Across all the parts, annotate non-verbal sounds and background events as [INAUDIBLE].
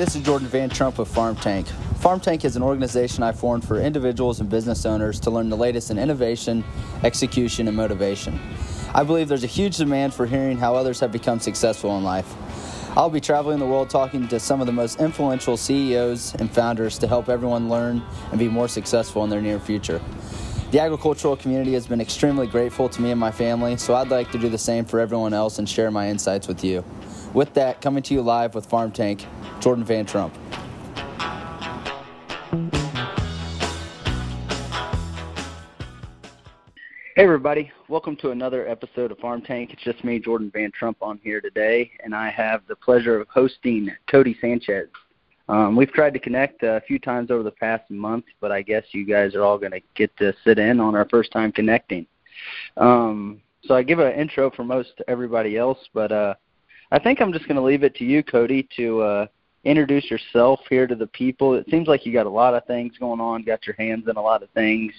this is Jordan Van Trump with Farm Tank. Farm Tank is an organization I formed for individuals and business owners to learn the latest in innovation, execution, and motivation. I believe there's a huge demand for hearing how others have become successful in life. I'll be traveling the world talking to some of the most influential CEOs and founders to help everyone learn and be more successful in their near future. The agricultural community has been extremely grateful to me and my family, so I'd like to do the same for everyone else and share my insights with you. With that, coming to you live with Farm Tank, Jordan Van Trump. Hey, everybody. Welcome to another episode of Farm Tank. It's just me, Jordan Van Trump, on here today, and I have the pleasure of hosting Codie Sanchez. Um, we've tried to connect a few times over the past month, but I guess you guys are all going to get to sit in on our first time connecting. Um, so I give an intro for most everybody else, but uh, I think I'm just going to leave it to you, Codie, to uh, introduce yourself here to the people. It seems like you got a lot of things going on, got your hands in a lot of things.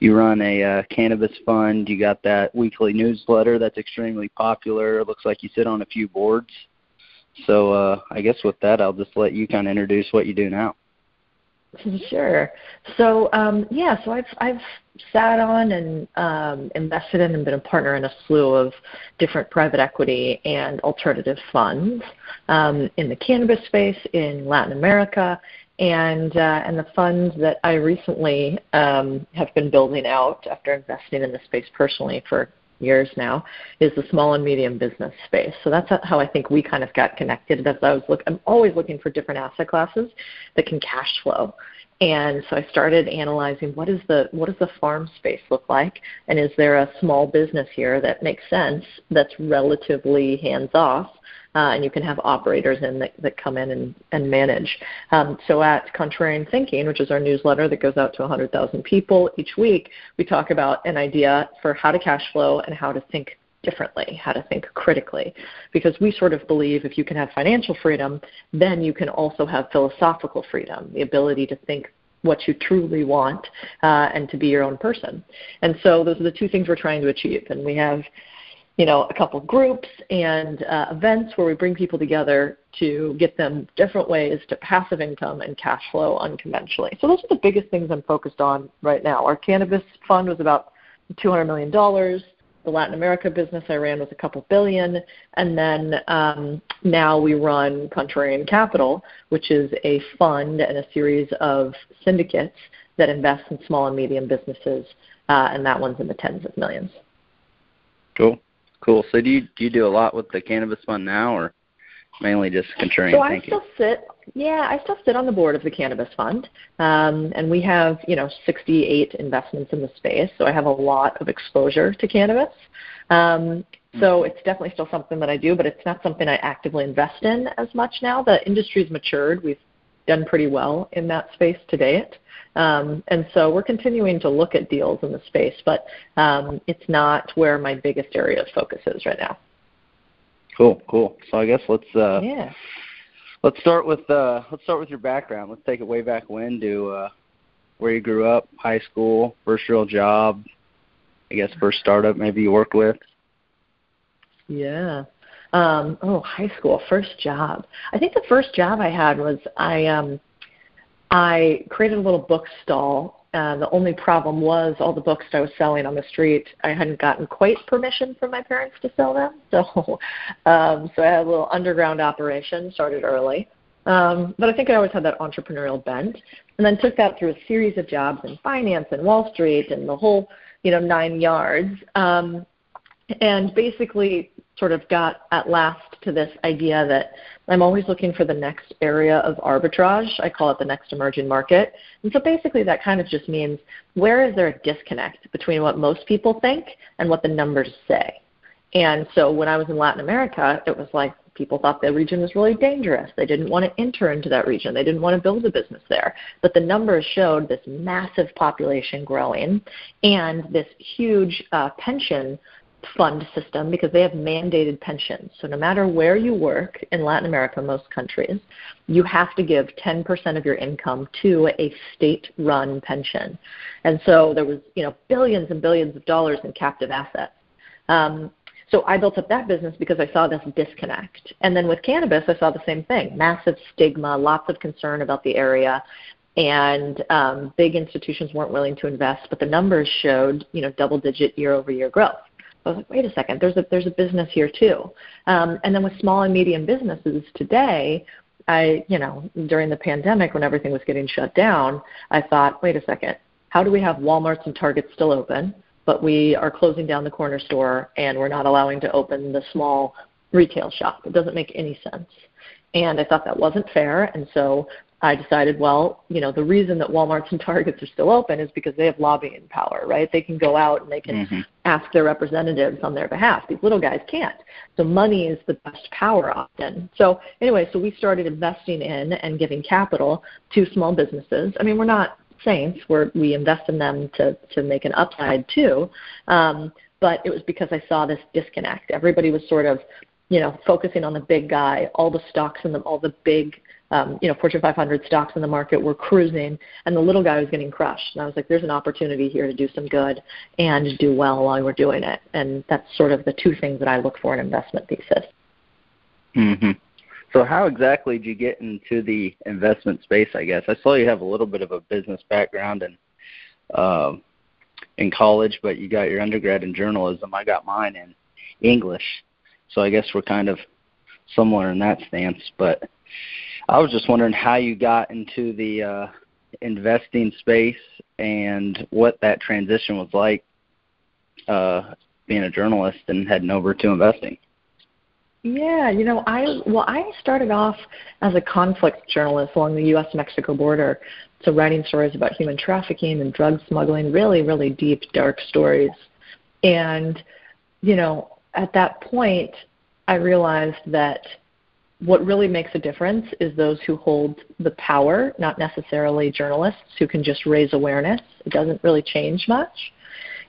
You run a uh, cannabis fund. You got that weekly newsletter that's extremely popular. It looks like you sit on a few boards. So uh, I guess with that, I'll just let you kind of introduce what you do now. Sure. So um, yeah, so I've I've sat on and um, invested in and been a partner in a slew of different private equity and alternative funds um, in the cannabis space in Latin America, and uh, and the funds that I recently um, have been building out after investing in the space personally for years now is the small and medium business space. So that's how I think we kind of got connected. As I was look, I'm always looking for different asset classes that can cash flow. And so I started analyzing what is the what does the farm space look like, and is there a small business here that makes sense that's relatively hands off uh, and you can have operators in that, that come in and, and manage. Um, so at Contrarian Thinking, which is our newsletter that goes out to 100,000 people each week, we talk about an idea for how to cash flow and how to think differently, how to think critically. Because we sort of believe if you can have financial freedom, then you can also have philosophical freedom, the ability to think what you truly want uh, and to be your own person. And so those are the two things we're trying to achieve. And we have you know, a couple groups and uh, events where we bring people together to get them different ways to passive income and cash flow unconventionally. So those are the biggest things I'm focused on right now. Our cannabis fund was about $200 million. The Latin America business I ran was a couple billion, and then um, now we run Contrarian Capital, which is a fund and a series of syndicates that invest in small and medium businesses, uh, and that one's in the tens of millions. Cool. Cool. So do you do you do a lot with the cannabis fund now, or mainly just contrarian so thinking? I still sit. Yeah, I still sit on the board of the cannabis fund, um, and we have you know 68 investments in the space, so I have a lot of exposure to cannabis. Um, so mm-hmm. it's definitely still something that I do, but it's not something I actively invest in as much now. The industry's matured. We've done pretty well in that space to date. Um, and so we're continuing to look at deals in the space, but um, it's not where my biggest area of focus is right now. Cool, cool. So I guess let's uh, yeah. Let's start with uh, let's start with your background. Let's take it way back when to uh, where you grew up, high school, first real job, I guess first startup maybe you worked with. Yeah. Um, oh, high school, first job. I think the first job I had was I um I created a little book stall. Uh, the only problem was all the books I was selling on the street. I hadn't gotten quite permission from my parents to sell them, [LAUGHS] so um, so I had a little underground operation. Started early, um, but I think I always had that entrepreneurial bent, and then took that through a series of jobs in finance and Wall Street and the whole you know nine yards. Um, and basically sort of got at last to this idea that I'm always looking for the next area of arbitrage. I call it the next emerging market. And so basically that kind of just means where is there a disconnect between what most people think and what the numbers say? And so when I was in Latin America, it was like people thought the region was really dangerous. They didn't want to enter into that region. They didn't want to build a business there. But the numbers showed this massive population growing and this huge uh, pension fund system because they have mandated pensions. So no matter where you work in Latin America, most countries, you have to give 10% of your income to a state-run pension. And so there was, you know, billions and billions of dollars in captive assets. Um, So I built up that business because I saw this disconnect. And then with cannabis, I saw the same thing massive stigma, lots of concern about the area. And um, big institutions weren't willing to invest, but the numbers showed, you know, double-digit year-over-year growth. I was like, wait a second, there's a there's a business here too. Um, and then with small and medium businesses today, I, you know, during the pandemic when everything was getting shut down, I thought, wait a second, how do we have Walmarts and Targets still open, but we are closing down the corner store and we're not allowing to open the small retail shop? It doesn't make any sense. And I thought that wasn't fair, and so I decided, well, you know, the reason that Walmarts and Targets are still open is because they have lobbying power, right? They can go out and they can mm-hmm. ask their representatives on their behalf. These little guys can't. So money is the best power often. So anyway, so we started investing in and giving capital to small businesses. I mean, we're not saints. We're, we invest in them to to make an upside too. Um, but it was because I saw this disconnect. Everybody was sort of you know, focusing on the big guy, all the stocks and the, all the big um, you know, Fortune 500 stocks in the market were cruising, and the little guy was getting crushed. And I was like, there's an opportunity here to do some good and do well while we're doing it. And that's sort of the two things that I look for in investment thesis. Mm-hmm. So how exactly did you get into the investment space? I guess I saw you have a little bit of a business background and um, in college, but you got your undergrad in journalism. I got mine in English, so I guess we're kind of similar in that stance. But I was just wondering how you got into the uh, investing space and what that transition was like uh, being a journalist and heading over to investing. Yeah, you know, I well, I started off as a conflict journalist along the U.S.-Mexico border, so writing stories about human trafficking and drug smuggling, really, really deep, dark stories. And you know, at that point, I realized that what really makes a difference is those who hold the power, not necessarily journalists who can just raise awareness. It doesn't really change much.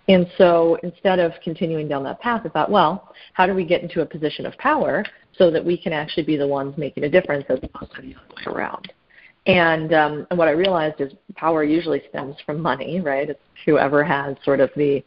And so instead of continuing down that path, I thought, well, how do we get into a position of power so that we can actually be the ones making a difference as opposed to the other way around? And, um, and what I realized is power usually stems from money, right? It's whoever has sort of the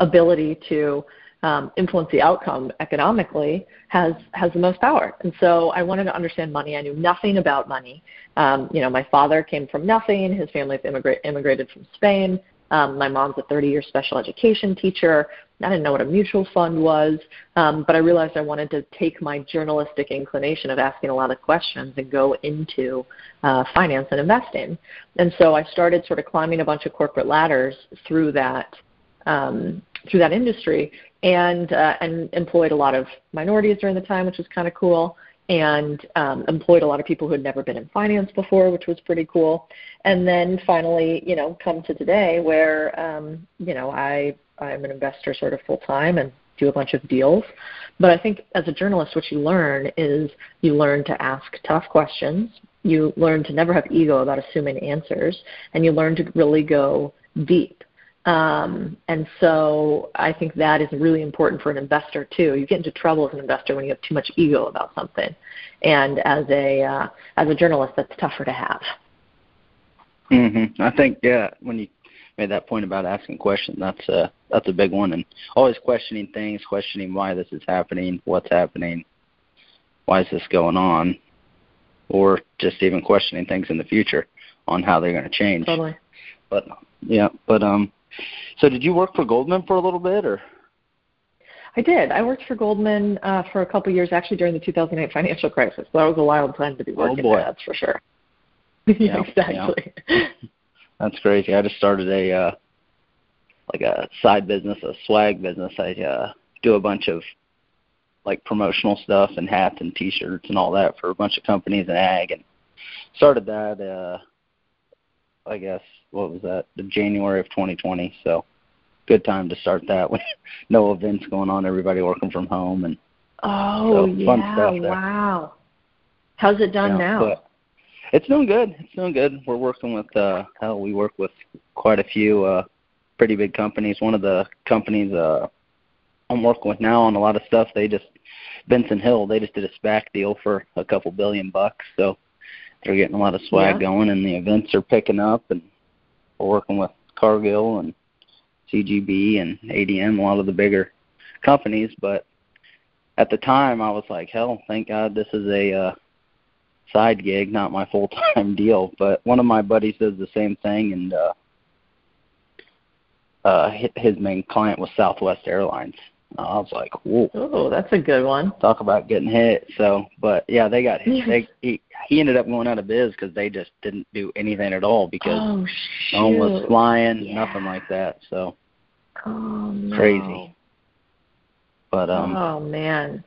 ability to um, influence the outcome economically has has the most power. And so I wanted to understand money. I knew nothing about money. Um, you know, my father came from nothing. His family immigra- immigrated from Spain. Um, my mom's a 30-year special education teacher. I didn't know what a mutual fund was, um, but I realized I wanted to take my journalistic inclination of asking a lot of questions and go into uh, finance and investing. And so I started sort of climbing a bunch of corporate ladders through that um, through that industry and uh, and employed a lot of minorities during the time, which was kind of cool, and um, employed a lot of people who had never been in finance before, which was pretty cool. And then finally, you know, come to today where um, you know I I'm an investor sort of full time and do a bunch of deals. But I think as a journalist, what you learn is you learn to ask tough questions. You learn to never have ego about assuming answers, and you learn to really go deep um, and so I think that is really important for an investor too. You get into trouble as an investor when you have too much ego about something, and as a uh, as a journalist, that's tougher to have. Mm-hmm. I think yeah, when you made that point about asking questions, that's a that's a big one, and always questioning things, questioning why this is happening, what's happening, why is this going on, or just even questioning things in the future on how they're going to change. Totally. But yeah, but um so did you work for Goldman for a little bit, or? I did. I worked for Goldman uh, for a couple of years, actually during the 2008 financial crisis. So That was a wild time to be oh, working. Oh boy, there, that's for sure. [LAUGHS] [LAUGHS] yeah, exactly. Yeah. [LAUGHS] That's crazy. I just started a uh, like a side business, a swag business. I uh, do a bunch of like promotional stuff and hats and T-shirts and all that for a bunch of companies in ag, and started that. uh I guess what was that? The January of 2020. So good time to start that [LAUGHS] with no events going on, everybody working from home and oh so yeah, wow. How's it done yeah, now? It's doing good. It's doing good. We're working with uh hell we work with quite a few uh pretty big companies. One of the companies uh I'm working with now on a lot of stuff, they just Benson Hill, they just did a SPAC deal for a couple billion bucks. So they're getting a lot of swag yeah. going and the events are picking up and we're working with Cargill and CGB and ADM, a lot of the bigger companies, but at the time I was like, hell, thank God this is a uh, side gig, not my full time [LAUGHS] deal. But one of my buddies does the same thing, and uh, uh, his main client was Southwest Airlines. I was like, whoa. Oh, that's a good one. Talk about getting hit. So, but yeah, they got hit. [LAUGHS] They, he he ended up going out of biz because they just didn't do anything at all because oh, no one was flying, yeah. nothing like that. So oh, no. crazy. But um. Oh man.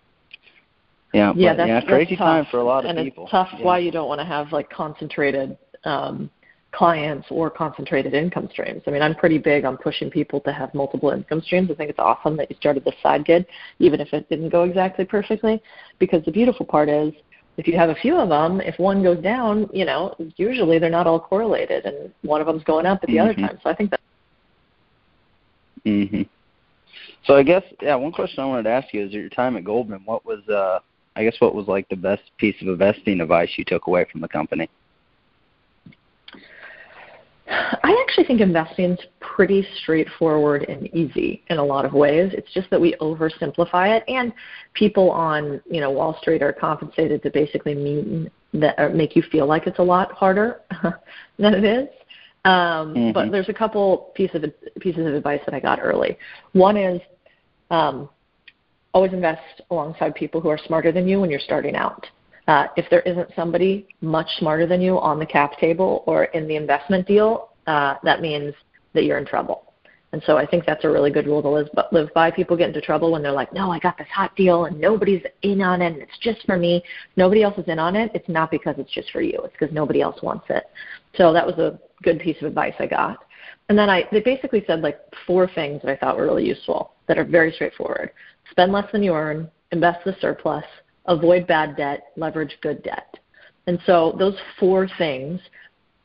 Yeah, yeah, but, that's, yeah, crazy that's time for a lot of and people. it's tough yeah. why you don't want to have like concentrated um, clients or concentrated income streams. I mean, I'm pretty big on pushing people to have multiple income streams. I think it's awesome that you started this side gig, even if it didn't go exactly perfectly, because the beautiful part is if you have a few of them, if one goes down, you know, usually they're not all correlated, and one of them's going up at the mm-hmm. other time. So I think that. Mhm. So I guess yeah, one question I wanted to ask you is your time at Goldman. What was uh I guess what was like the best piece of investing advice you took away from the company? I actually think investing is pretty straightforward and easy in a lot of ways. It's just that we oversimplify it, and people on you know Wall Street are compensated to basically mean that or make you feel like it's a lot harder [LAUGHS] than it is. Um, mm-hmm. But there's a couple pieces of pieces of advice that I got early. One is um, always invest alongside people who are smarter than you when you're starting out. Uh, if there isn't somebody much smarter than you on the cap table or in the investment deal, uh, that means that you're in trouble. And so I think that's a really good rule to live, live by. People get into trouble when they're like, no, I got this hot deal and nobody's in on it and it's just for me. Nobody else is in on it. It's not because it's just for you. It's because nobody else wants it. So that was a good piece of advice I got. And then I, they basically said like four things that I thought were really useful that are very straightforward. Spend less than you earn, invest the surplus, avoid bad debt, leverage good debt. And so those four things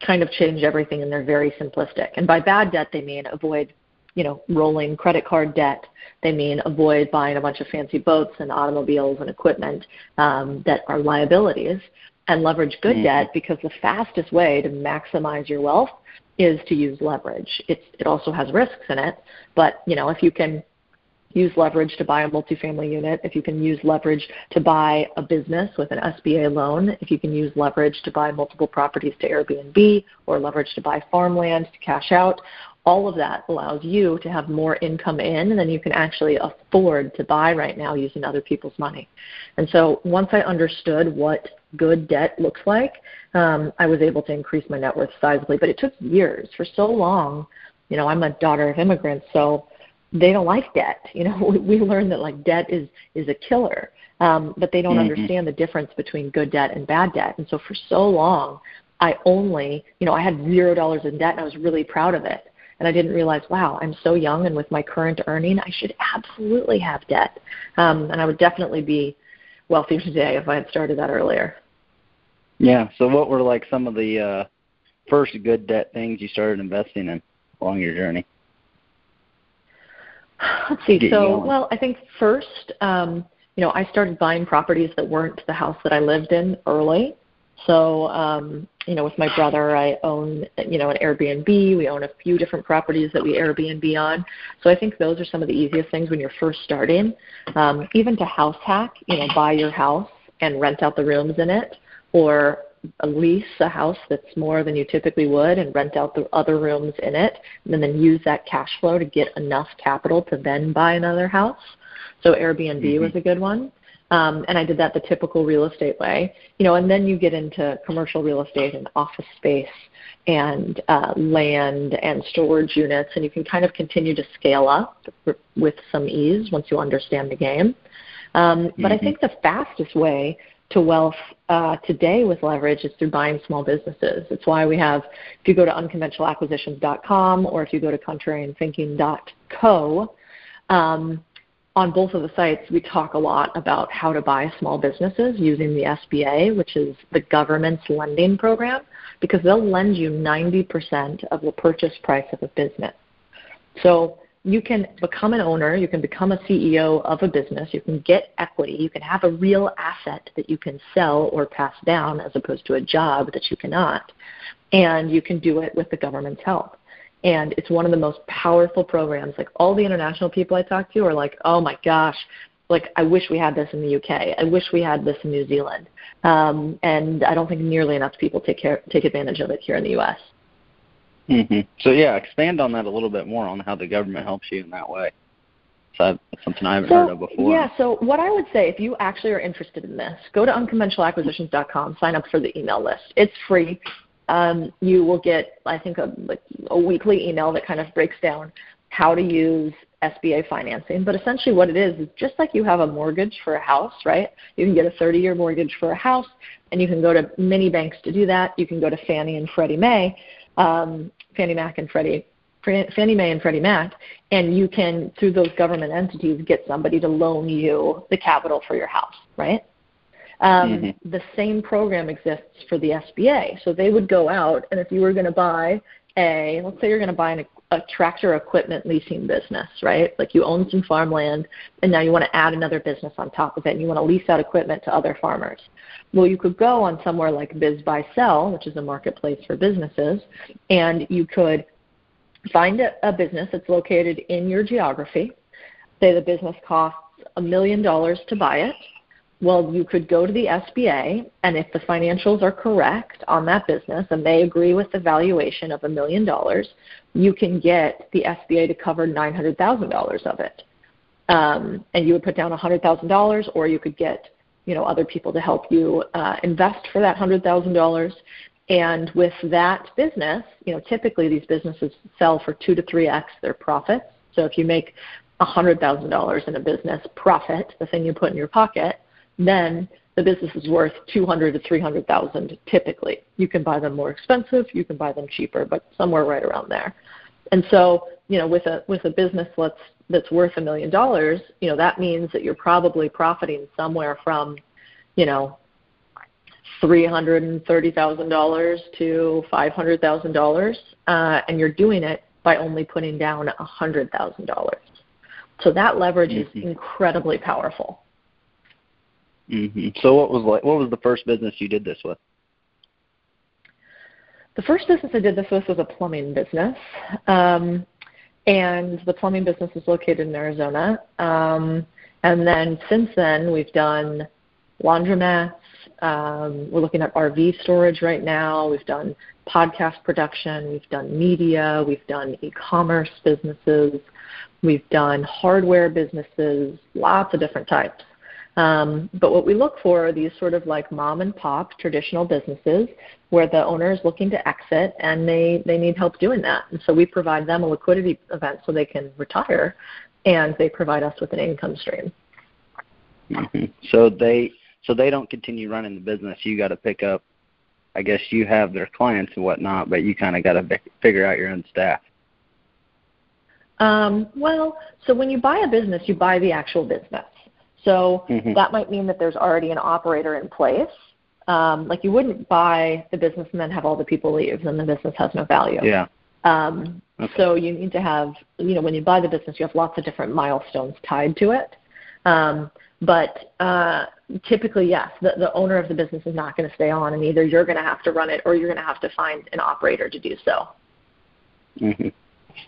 kind of change everything and they're very simplistic. And by bad debt they mean avoid, you know, rolling credit card debt. They mean avoid buying a bunch of fancy boats and automobiles and equipment um, that are liabilities and leverage good mm-hmm. debt because the fastest way to maximize your wealth is to use leverage. It's, it also has risks in it, but you know if you can use leverage to buy a multifamily unit, if you can use leverage to buy a business with an SBA loan, if you can use leverage to buy multiple properties to Airbnb or leverage to buy farmland to cash out, all of that allows you to have more income in than you can actually afford to buy right now using other people's money. And so once I understood what good debt looks like, um, I was able to increase my net worth sizably. But it took years. For so long, you know, I'm a daughter of immigrants, so they don't like debt. You know, [LAUGHS] we, we learned that like debt is is a killer, um, but they don't mm-hmm. understand the difference between good debt and bad debt. And so for so long, I only, you know, I had zero dollars in debt, and I was really proud of it. And I didn't realize, wow, I'm so young, and with my current earning, I should absolutely have debt. Um, and I would definitely be wealthier [LAUGHS] today if I had started that earlier. Yeah. So, what were like some of the uh, first good debt things you started investing in along your journey? Let's see. So, well, I think first, um, you know, I started buying properties that weren't the house that I lived in early. So, um, you know, with my brother, I own, you know, an Airbnb. We own a few different properties that we Airbnb on. So I think those are some of the easiest things when you're first starting. Um, even to house hack, you know, buy your house and rent out the rooms in it, or lease a house that's more than you typically would and rent out the other rooms in it, and then use that cash flow to get enough capital to then buy another house. So Airbnb mm-hmm. was a good one. Um, and I did that the typical real estate way, you know, and then you get into commercial real estate and office space and uh, land and storage units, and you can kind of continue to scale up with some ease once you understand the game. Um, mm-hmm. But I mm-hmm. think the fastest way to wealth uh, today with leverage is through buying small businesses. It's why we have, if you go to unconventionalacquisitions.com or if you go to contrarianthinking.co, um, on both of the sites, we talk a lot about how to buy small businesses using the SBA, which is the government's lending program, because they'll lend you 90% of the purchase price of a business. So you can become an owner, you can become a CEO of a business, you can get equity, you can have a real asset that you can sell or pass down as opposed to a job that you cannot, and you can do it with the government's help. and it's one of the most powerful programs. Like all the international people I talk to are like, "Oh my gosh, like I wish we had this in the UK. I wish we had this in New Zealand." Um, and I don't think nearly enough people take care take advantage of it here in the US. Mm-hmm. So yeah, expand on that a little bit more on how the government helps you in that way. So that's something I haven't so, heard of before. Yeah. So what I would say, if you actually are interested in this, go to unconventionalacquisitions.com, sign up for the email list. It's free. Um, you will get, I think, a, like a weekly email that kind of breaks down how to use SBA financing. But essentially, what it is is just like you have a mortgage for a house, right? You can get a 30-year mortgage for a house, and you can go to many banks to do that. You can go to Fannie and Freddie Mae, um, Fannie Mac and Freddie Fannie Mae and Freddie Mac, and you can, through those government entities, get somebody to loan you the capital for your house, right? Um, mm-hmm. The same program exists for the SBA. So they would go out, and if you were going to buy a, let's say you're going to buy an, a tractor equipment leasing business, right? Like you own some farmland, and now you want to add another business on top of it, and you want to lease out equipment to other farmers. Well, you could go on somewhere like BizBuySell, which is a marketplace for businesses, and you could find a, a business that's located in your geography. Say the business costs a million dollars to buy it. Well, you could go to the SBA, and if the financials are correct on that business and they agree with the valuation of a million dollars, you can get the SBA to cover $900,000 of it. Um, and you would put down $100,000, or you could get you know other people to help you uh, invest for that hundred thousand dollars and with that business, you know, typically these businesses sell for two to three x their profits. So if you make $100,000 in a business profit, the thing you put in your pocket, then the business is worth 200 to 300,000 typically. You can buy them more expensive, you can buy them cheaper, but somewhere right around there. And so, you know, with a with a business that's that's worth a million dollars, you know, that means that you're probably profiting somewhere from, you know, $330,000 to $500,000, uh, and you're doing it by only putting down $100,000. So that leverage mm-hmm. is incredibly powerful. Mm-hmm. So what was like? What was the first business you did this with? The first business I did this with was a plumbing business, um, and the plumbing business is located in Arizona. Um, and then since then, we've done laundromats, um, we're looking at RV storage right now. We've done podcast production. We've done media. We've done e-commerce businesses. We've done hardware businesses, lots of different types. Um, but what we look for are these sort of like mom and pop traditional businesses where the owner is looking to exit and they, they need help doing that. And so we provide them a liquidity event so they can retire and they provide us with an income stream. Mm-hmm. So they so they don't continue running the business. You got to pick up. I guess you have their clients and whatnot, but you kind of got to figure out your own staff. Um, well, so when you buy a business, you buy the actual business. So mm-hmm. that might mean that there's already an operator in place. Um, like you wouldn't buy the business and then have all the people leave, then the business has no value. Yeah. Um, okay. So you need to have, you know, when you buy the business, you have lots of different milestones tied to it. Um, but uh, typically, yes, the, the owner of the business is not going to stay on, and either you're going to have to run it or you're going to have to find an operator to do so. Mm-hmm.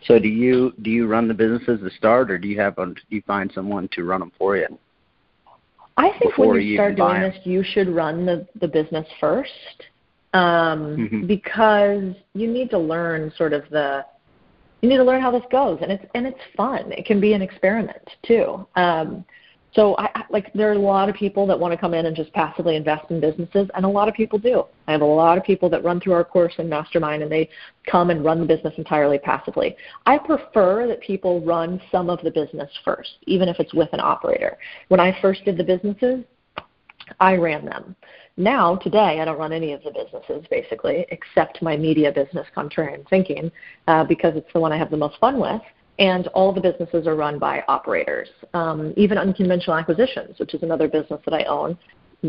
So, do you do you run the business as to start, or do you have do you find someone to run them for you? I think when you, you start doing this, you should run the the business first, um, mm-hmm. because you need to learn sort of the you need to learn how this goes, and it's and it's fun. It can be an experiment too. Um, so I like there are a lot of people that want to come in and just passively invest in businesses and a lot of people do. I have a lot of people that run through our course and mastermind and they come and run the business entirely passively. I prefer that people run some of the business first, even if it's with an operator. When I first did the businesses, I ran them. Now, today, I don't run any of the businesses basically, except my media business, Contrarian Thinking, uh, because it's the one I have the most fun with and all the businesses are run by operators. Um, even unconventional acquisitions, which is another business that I own,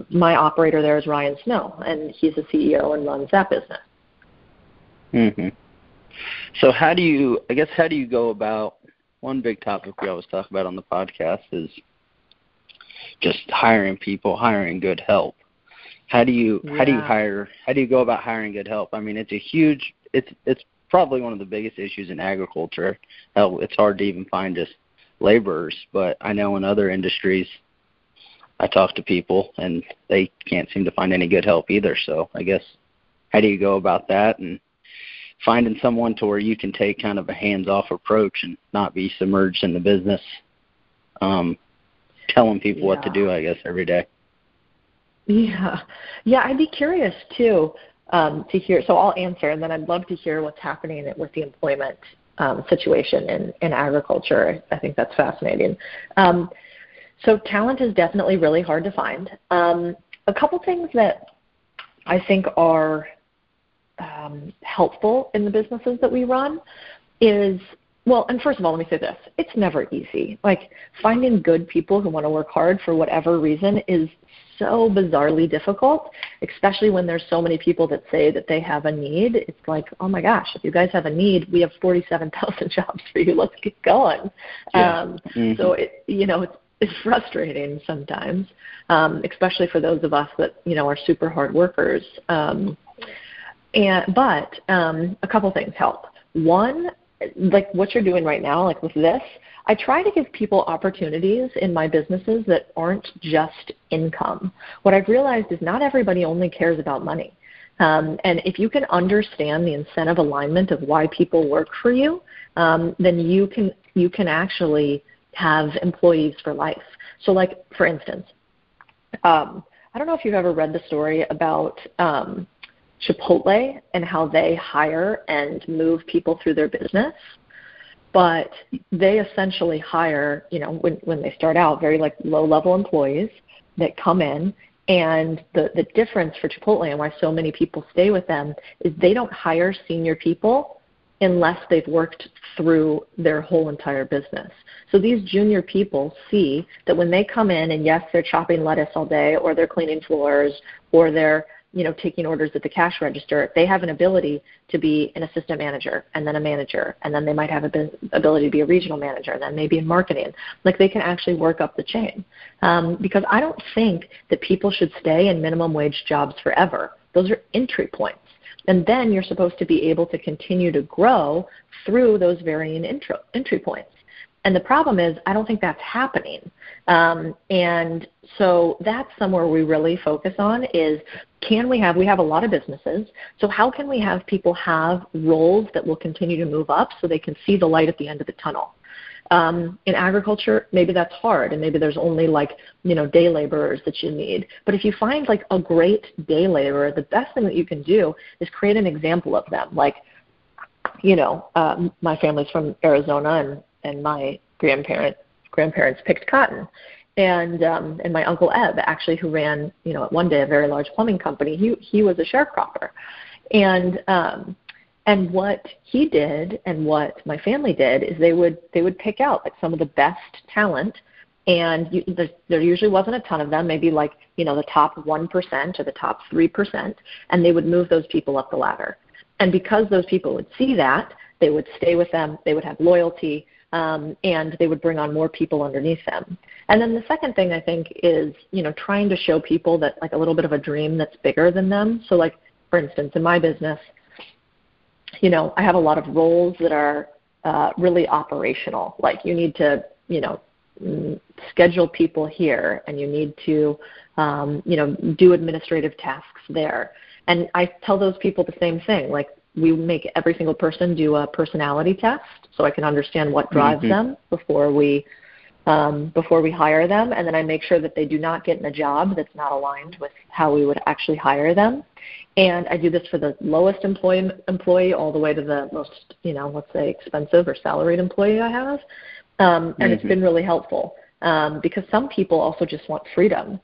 my operator there is Ryan Snow, and he's the CEO and runs that business. Mm-hmm. So how do you? I guess how do you go about? One big topic we always talk about on the podcast is just hiring people, hiring good help. How do you? Yeah. How do you hire? How do you go about hiring good help? I mean, it's a huge. It's it's probably one of the biggest issues in agriculture. Hell, it's hard to even find just laborers, but I know in other industries, I talk to people and they can't seem to find any good help either. So I guess how do you go about that and finding someone to where you can take kind of a hands-off approach and not be submerged in the business, um, telling people yeah. what to do, I guess, every day. Yeah, yeah, I'd be curious too um, to hear. So I'll answer, and then I'd love to hear what's happening with the employment um, situation in, in agriculture. I think that's fascinating. Um, so talent is definitely really hard to find. Um, a couple things that I think are um, helpful in the businesses that we run is well, and first of all, let me say this: it's never easy. Like finding good people who want to work hard for whatever reason is so bizarrely difficult, especially when there's so many people that say that they have a need. It's like, oh my gosh, if you guys have a need, we have 47,000 [LAUGHS] jobs for you. Let's get going. Yeah. Um, mm-hmm. So it, you know, it's it's [LAUGHS] frustrating sometimes, um, especially for those of us that you know are super hard workers. Um, and but um, a couple things help. One, like what you're doing right now, like with this, I try to give people opportunities in my businesses that aren't just income. What I've realized is not everybody only cares about money. Um, and if you can understand the incentive alignment of why people work for you, um, then you can you can actually have employees for life. So, like for instance, um, I don't know if you've ever read the story about um, Chipotle and how they hire and move people through their business. But they essentially hire, you know, when, when they start out, very like low level employees that come in. And the, the difference for Chipotle and why so many people stay with them is they don't hire senior people unless they've worked through their whole entire business. So these junior people see that when they come in and yes, they're chopping lettuce all day or they're cleaning floors or they're you know taking orders at the cash register they have an ability to be an assistant manager and then a manager and then they might have a ability to be a regional manager and then maybe in marketing. Like they can actually work up the chain. Um, because i don't think that people should stay in minimum wage jobs forever. Those are entry points. And then you're supposed to be able to continue to grow through those varying intro, entry points and the problem is, I don't think that's happening. Um, and so that's somewhere we really focus on is can we have, we have a lot of businesses, so how can we have people have roles that will continue to move up so they can see the light at the end of the tunnel? Um, in agriculture, maybe that's hard, and maybe there's only like you know day laborers that you need. But if you find like a great day laborer, the best thing that you can do is create an example of them. Like, you know, um, my family's from Arizona, and and my grandparent grandparents picked cotton. And um, and my uncle Eb, actually, who ran you know at one day a very large plumbing company, he he was a sharecropper, and um, and what he did and what my family did is they would they would pick out like some of the best talent and you, there, there usually wasn't a ton of them, maybe like you know the top one percent or the top three percent, and they would move those people up the ladder. And because those people would see that, they would stay with them, they would have loyalty, um, and they would bring on more people underneath them. And then the second thing I think is, you know, trying to show people that like a little bit of a dream that's bigger than them. So like, for instance, in my business, you know, I have a lot of roles that are uh, really operational. Like you need to, you know, mm, schedule people here, and you need to, um, you know, do administrative tasks there. And I tell those people the same thing. Like we make every single person do a personality test so I can understand what drives mm-hmm. them before we um, before we hire them, and then I make sure that they do not get in a job that's not aligned with how we would actually hire them. And I do this for the lowest employee employee all the way to the most, you know, let's say expensive or salaried employee I have. Um, and mm-hmm. it's been really helpful um, because some people also just want freedom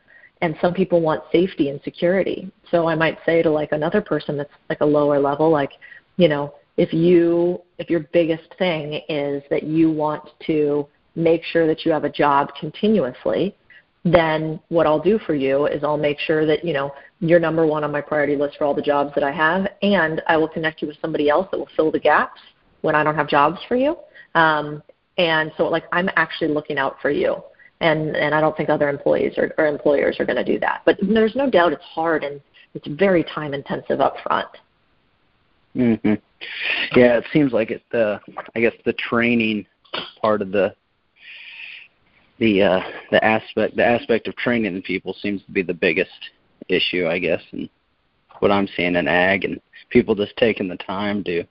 and some people want safety and security. So I might say to like another person that's like a lower level, like, you know, if you if your biggest thing is that you want to make sure that you have a job continuously, then what I'll do for you is I'll make sure that, you know, you're number one on my priority list for all the jobs that I have, and I will connect you with somebody else that will fill the gaps when I don't have jobs for you. Um, and so, like, I'm actually looking out for you and and I don't think other employees or, or employers are going to do that. But there's no doubt it's hard and it's very time intensive up front. Mhm. Yeah, it seems like it. The I guess the training part of the the uh, the aspect the aspect of training people seems to be the biggest issue, I guess, and what I'm seeing in ag and people just taking the time to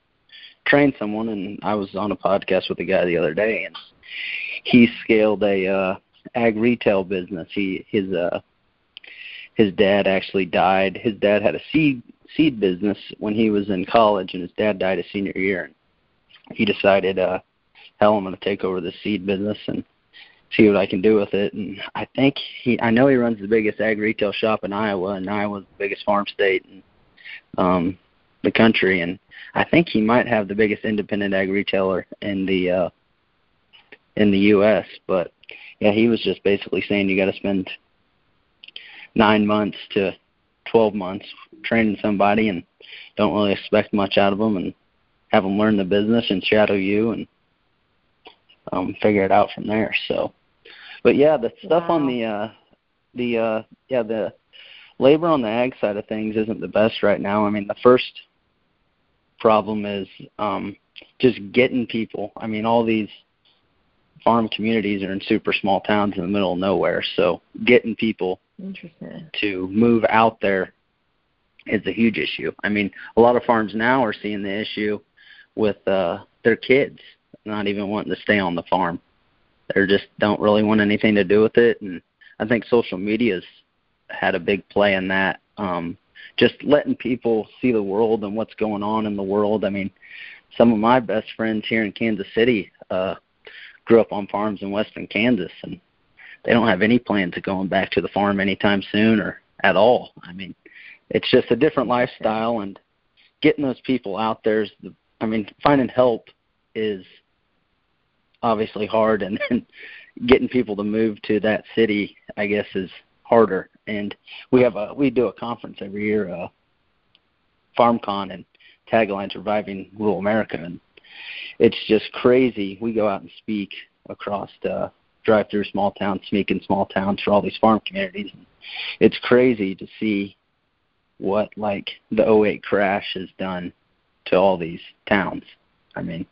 train someone. And I was on a podcast with a guy the other day, and he scaled a uh, ag retail business. He his uh his dad actually died. His dad had a seed seed business when he was in college, and his dad died his senior year. And he decided, uh, hell, I'm going to take over the seed business and see what I can do with it. And I think he, I know he runs the biggest ag retail shop in Iowa, and Iowa's the biggest farm state in um, the country. And I think he might have the biggest independent ag retailer in the uh, in the U.S. But yeah, he was just basically saying you got to spend nine months to 12 months training somebody and don't really expect much out of them and have them learn the business and shadow you and um figure it out from there so. But yeah the stuff wow. on the uh the uh yeah the labor on the ag side of things isn't the best right now. I mean the first problem is um just getting people. I mean all these farm communities are in super small towns in the middle of nowhere. So getting people to move out there is a huge issue. I mean, a lot of farms now are seeing the issue with uh their kids not even wanting to stay on the farm. They just don't really want anything to do with it and I think social media's had a big play in that. Um just letting people see the world and what's going on in the world. I mean, some of my best friends here in Kansas City uh grew up on farms in western Kansas and they don't have any plans of going back to the farm anytime soon or at all. I mean, it's just a different lifestyle and getting those people out there is the I mean, finding help is obviously hard and then getting people to move to that city I guess is harder. And we have a we do a conference every year, uh FarmCon and tagline Reviving Rural America and it's just crazy. We go out and speak across the drive through small towns, speak in small towns for all these farm communities. And it's crazy to see what like the 08 crash has done to all these towns. I mean,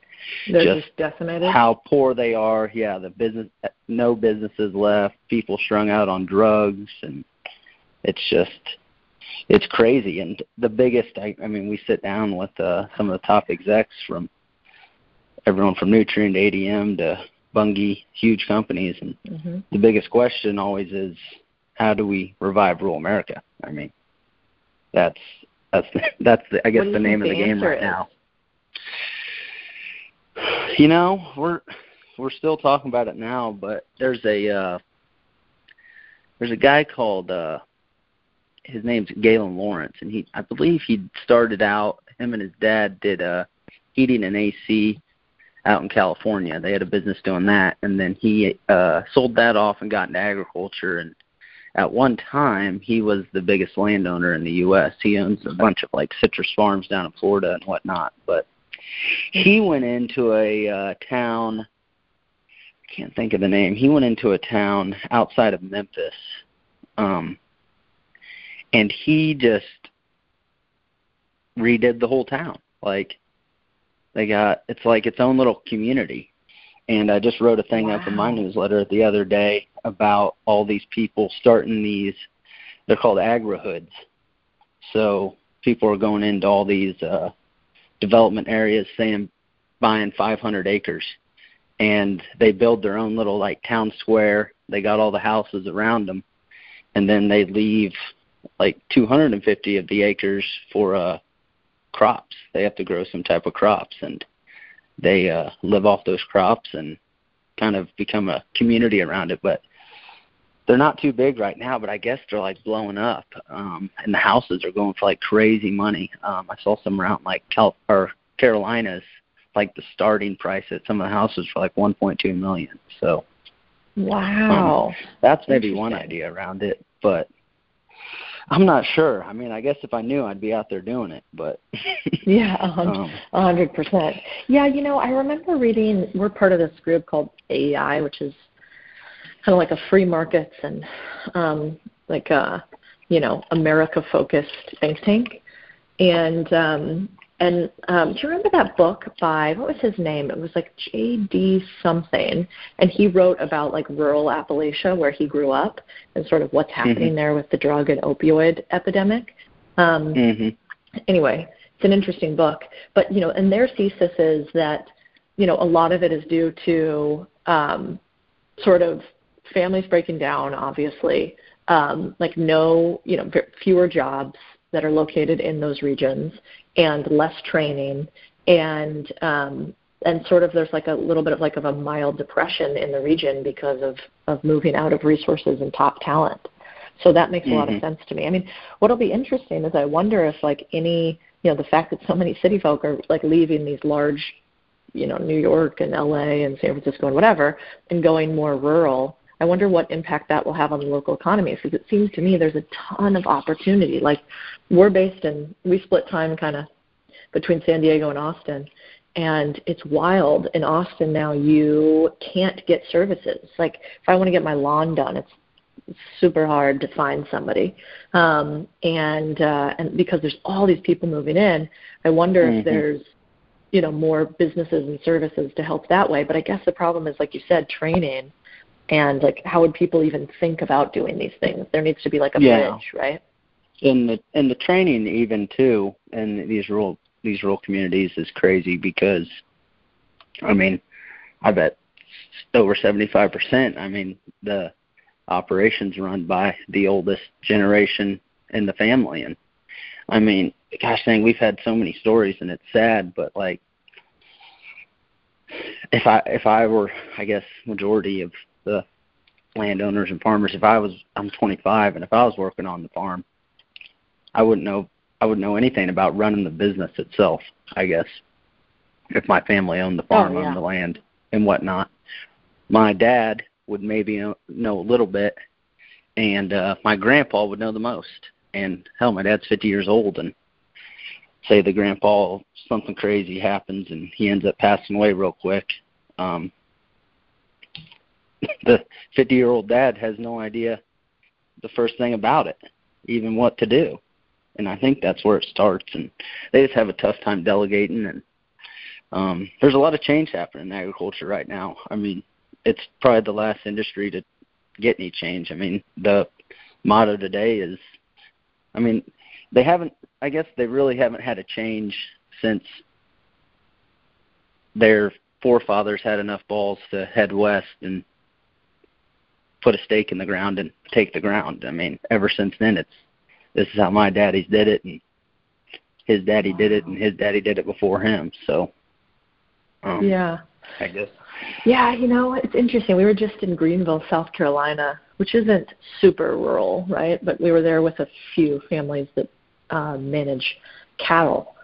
They're just, just decimated. How poor they are. Yeah, the business, no businesses left. People strung out on drugs, and it's just, it's crazy. And the biggest, I, I mean, we sit down with uh, some of the top execs from everyone from Nutrien to ADM to Bunge, huge companies, and mm-hmm. the biggest question always is, how do we revive rural America? I mean, that's that's [LAUGHS] that's the, I guess the name of the, the game right is? now. You know, we're we're still talking about it now, but there's a uh, there's a guy called uh, his name's Galen Lawrence, and he I believe he started out him and his dad did uh, heating and AC out in California. They had a business doing that, and then he uh, sold that off and got into agriculture. And at one time, he was the biggest landowner in the U.S. He owns a bunch of like citrus farms down in Florida and whatnot. But he went into a uh, town. I can't think of the name. He went into a town outside of Memphis, um, and he just redid the whole town. Like they got it's like its own little community. And I just wrote a thing wow. up in my newsletter the other day about all these people starting these they're called agrihoods. So people are going into all these uh development areas saying buying 500 acres and they build their own little like town square. They got all the houses around them and then they leave like 250 of the acres for uh crops. They have to grow some type of crops, and they uh, live off those crops and kind of become a community around it. But they're not too big right now, but I guess they're like blowing up, um, and the houses are going for like crazy money. Um, I saw some around like Cal or Carolinas, like the starting price at some of the houses for like 1.2 million. So, wow, um, that's maybe one idea around it, but I'm not sure. I mean, I guess if I knew, I'd be out there doing it. But [LAUGHS] yeah, um, a hundred percent. Yeah, you know, I remember reading. We're part of this group called AEI, which is kind of like a free markets and um, like a you know America focused think tank. And um, And um, do you remember that book by what was his name? It was like J.D. something, and he wrote about like rural Appalachia where he grew up and sort of what's happening mm-hmm. there with the drug and opioid epidemic. Um, mm-hmm. Anyway, it's an interesting book, but you know, and their thesis is that you know a lot of it is due to um, sort of families breaking down, obviously, um, like no, you know, fewer jobs that are located in those regions and less training and um, and sort of there's like a little bit of like of a mild depression in the region because of of moving out of resources and top talent. So that makes mm-hmm. a lot of mm-hmm. sense to me. I mean, what'll be interesting is I wonder if like any you know the fact that so many city folk are like leaving these large you know New York and LA and San Francisco and whatever and going more rural I wonder what impact that will have on the local economy because it seems to me there's a ton of opportunity. Like we're based in, we split time kind of between San Diego and Austin, and it's wild. In Austin now, you can't get services. Like if I want to get my lawn done, it's super hard to find somebody um and uh and because there's all these people moving in i wonder mm-hmm. if there's you know more businesses and services to help that way but i guess the problem is like you said training and like how would people even think about doing these things? There needs to be like a yeah. bridge right? And the and the training even too in these rural these rural communities is crazy because i mean i bet over 75% i mean the operations run by the oldest generation in the family. And i mean gosh dang we've had so many stories and it's sad but like if i if i were i guess majority of the landowners and farmers. If I was, I'm 25, and if I was working on the farm, I wouldn't know. I wouldn't know anything about running the business itself. I guess if my family owned the farm, oh, yeah. owned the land, and whatnot, my dad would maybe know a little bit, and uh, my grandpa would know the most. And hell, my dad's 50 years old, and say the grandpa something crazy happens and he ends up passing away real quick. Um, the 50 year old dad has no idea the first thing about it, even what to do. And I think that's where it starts. And they just have a tough time delegating. And um, there's a lot of change happening in agriculture right now. I mean, it's probably the last industry to get any change. I mean, the motto today is, I mean, they haven't. I guess they really haven't had a change since their forefathers had enough balls to head west and put a stake in the ground and take the ground. I mean, ever since then, it's this is how my daddy's did it, and his daddy did it, and his daddy did it before him. So, um, yeah, I guess. Yeah, you know, it's interesting. We were just in Greenville, South Carolina, which isn't super rural, right? But we were there with a few families that uh, manage cattle,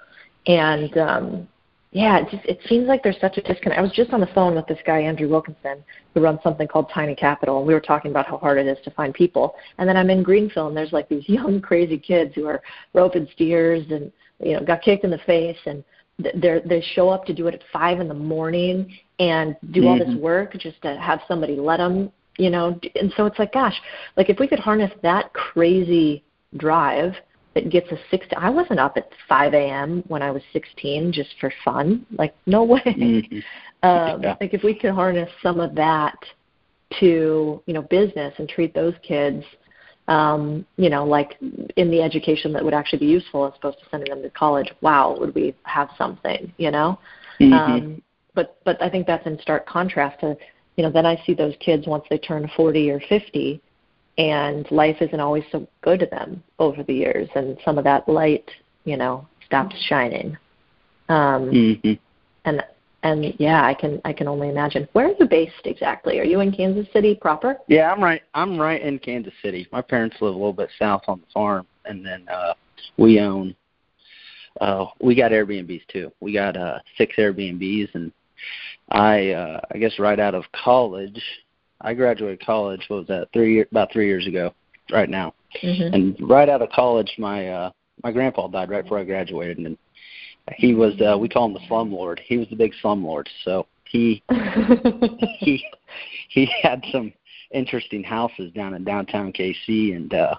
and um, yeah, it just it seems like there's such a disconnect. I was just on the phone with this guy Andrew Wilkinson who runs something called Tiny Capital, and we were talking about how hard it is to find people. And then I'm in Greenville, and there's like these [LAUGHS] young crazy kids who are roping steers and you know got kicked in the face, and they they show up to do it at five in the morning and do mm-hmm. all this mm-hmm. work just to have somebody let them, you know. And so it's like, gosh, like if we could harness that crazy drive that gets us six. I wasn't up at 5 a.m. when I was 16 just for fun. Like no way. Mm-hmm. [LAUGHS] Um, yeah. Like if we could harness some of that to you know business and treat those kids, um, you know, like in the education that would actually be useful as opposed to sending them to college. Wow, would we have something? You know. Mm-hmm. Um, but but I think that's in stark contrast to you know then I see those kids once they turn 40 or 50 and life isn't always so good to them over the years and some of that light you know stops shining. Um mm-hmm. and and yeah i can i can only imagine. Where are you based exactly? Are you in kansas city proper? Yeah i'm right i'm right in kansas city. My parents live a little bit south on the farm and then uh we own uh we got airbnbs too. We got uh six airbnbs and i uh i guess right out of college I graduated college. What was that? Three year, about three years ago, right now. Mm-hmm. And right out of college, my uh, my grandpa died right before I graduated, and he was uh, we call him the slum lord. He was the big slum lord. So he [LAUGHS] he he had some interesting houses down in downtown KC, and uh,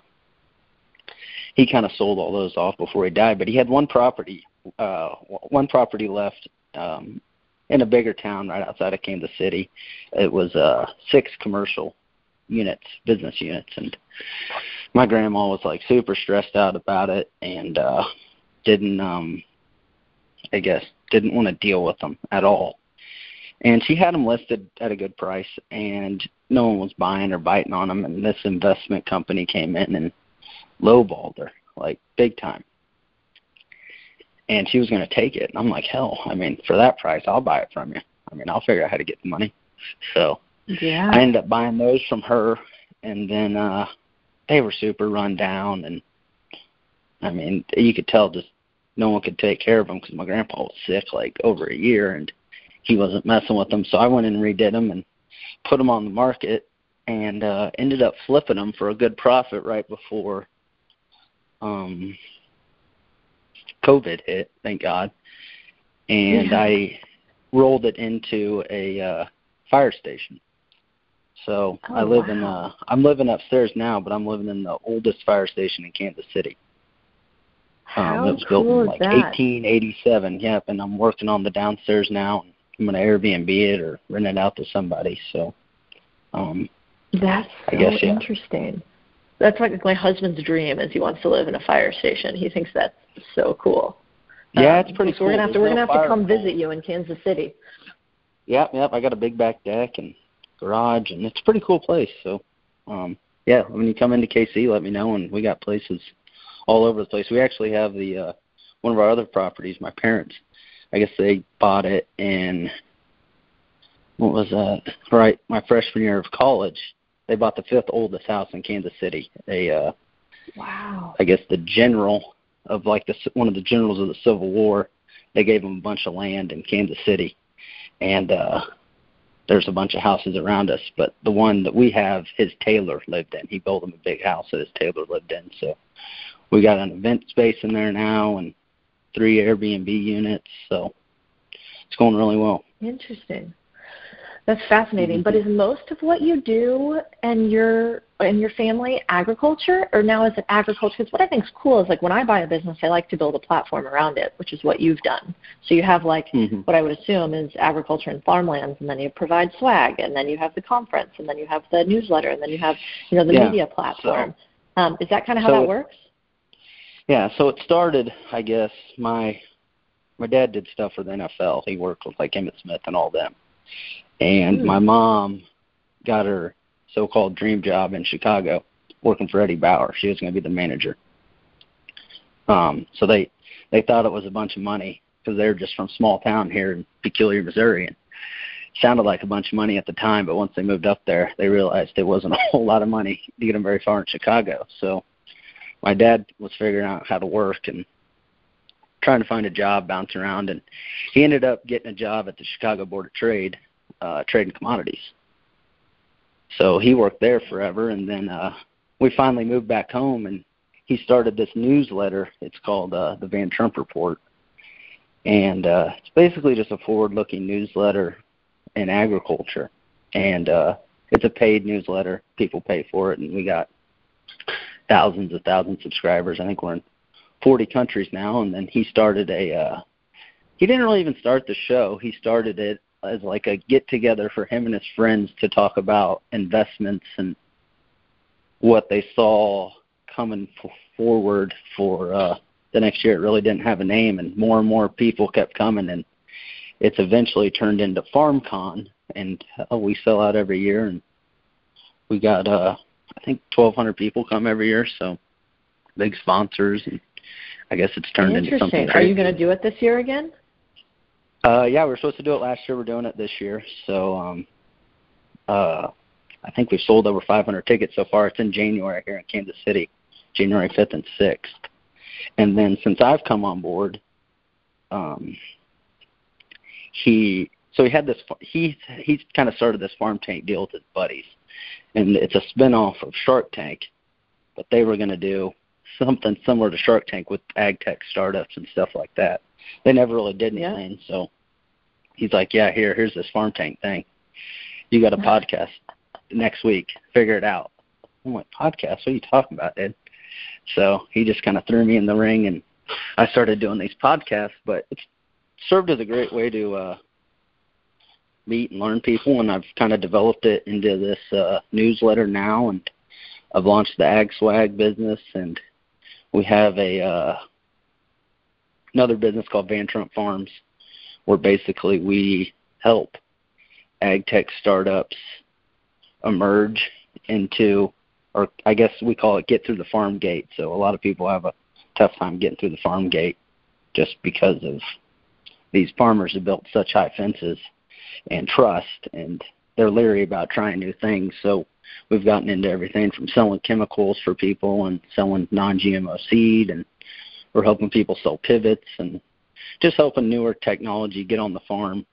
he kind of sold all those off before he died. But he had one property uh, one property left um, in a bigger town right outside of Kansas City. It was uh, six commercial units, business units, and my grandma was like super stressed out about it and uh, didn't, um, I guess, didn't want to deal with them at all. And she had them listed at a good price, and no one was buying or biting on them. And this investment company came in and lowballed her like big time and she was going to take it. And I'm like, hell, I mean, for that price, I'll buy it from you. I mean, I'll figure out how to get the money. [LAUGHS] So yeah, I ended up buying those from her, and then uh they were super run down, and I mean, you could tell just no one could take care of them because my grandpa was sick like over a year, and he wasn't messing with them. So I went and redid them and put them on the market, and uh ended up flipping them for a good profit right before um COVID hit, thank God, and Yeah. I rolled it into a uh, fire station. So Oh, I live in wow. uh I'm living upstairs now, but I'm living in the oldest fire station in Kansas City. How Um, How it was built in like that? 1887. Yep, and I'm working on the downstairs now. I'm gonna Airbnb it or rent it out to somebody. So, um, That's I so guess, yeah. interesting. That's like my husband's dream is he wants to live in a fire station. He thinks that's so cool. yeah, Um, it's pretty so cool. We're gonna have to There's we're no gonna have to come visit you in Kansas City. Yep, yep. I got a big back deck and garage, and it's a pretty cool place. So, um, yeah, when you come into KC, let me know, and we got places all over the place. We actually have the uh, one of our other properties. My parents, I guess they bought it in what was that? Right, my freshman year of college. They bought the fifth oldest house in Kansas City. They, uh, Wow. I guess, the general of like the one of the generals of the Civil War. They gave him a bunch of land in Kansas City, and uh there's a bunch of houses around us, but the one that we have, his tailor lived in. He built him a big house that his tailor lived in. So we got an event space in there now and three Airbnb units. So it's going really well. Interesting. That's fascinating. Mhm. But is most of what you do and your and your family agriculture, or now is it agriculture? Because what I think is cool is like when I buy a business, I like to build a platform around it, which is what you've done. So you have like Mhm. what I would assume is agriculture and farmlands, and then you provide swag, and then you have the conference, and then you have the newsletter, and then you have you know the Yeah. media platform. um, is that kind of how So that works? Yeah, so it started, I guess, my my dad did stuff for the NFL. He worked with like Emmitt Smith and all them. And Hmm. my mom got her so-called dream job in Chicago working for Eddie Bauer. She was going to be the manager. Um, so they they thought it was a bunch of money because they're just from small town here in Peculiar, Missouri, and sounded like a bunch of money at the time. But once they moved up there, they realized it wasn't [LAUGHS] a whole lot of money to get them very far in Chicago. So my dad was figuring out how to work and trying to find a job, bouncing around, and he ended up getting a job at the Chicago Board of Trade, uh, trading commodities. So he worked there forever, and then uh, we finally moved back home, and he started this newsletter. It's called uh, the Van Trump Report, and uh, it's basically just a forward-looking newsletter in agriculture, and uh, it's a paid newsletter. People pay for it, and we got thousands and thousands of subscribers. I think we're in 40 countries now. And then he started a. Uh, he didn't really even start the show. He started it as like a get together for him and his friends to talk about investments and what they saw coming f- forward for uh, the next year. It really didn't have a name, and more and more people kept coming, and it's eventually turned into FarmCon, and uh, we sell out every year, and we got uh, I think 1,200 people come every year, so big sponsors, and I guess it's turned into something. Interesting. Are you going to do it this year again? Uh, yeah, we were supposed to do it last year. We're doing it this year. So, um, uh, I think we've sold over 500 tickets so far. It's in January here in Kansas City, January 5th and 6th. And then since I've come on board, um, he so he had this he he's kind of started this farm tank deal with his buddies, and it's a spinoff of Shark Tank, but they were going to do something similar to Shark Tank with ag tech startups and stuff like that. They never really did Yeah. anything, so he's like, "Yeah, here, here's this farm tank thing. You got a podcast next week. Figure it out." I'm like, "Podcast? What are you talking about, dude?" So he just kind of threw me in the ring and I started doing these podcasts, but it's served as a great way to uh, meet and learn people, and I've kind of developed it into this uh, newsletter now, and I've launched the Ag Swag business, and we have a uh, another business called Van Trump Farms, where basically we help ag tech startups emerge into, or I guess we call it get through the farm gate. So a lot of people have a tough time getting through the farm gate just because of these farmers have built such high fences and trust and they're leery about trying new things. So we've gotten into everything from selling chemicals for people and selling non-GMO seed and we're helping people sell pivots and just helping newer technology get on the farm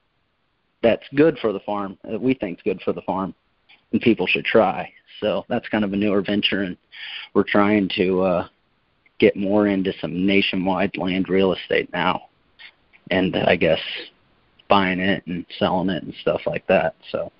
that's good for the farm that we think is good for the farm and people should try. So that's kind of a newer venture and we're trying to uh get more into some nationwide land real estate now. And I guess buying it and selling it and stuff like that. So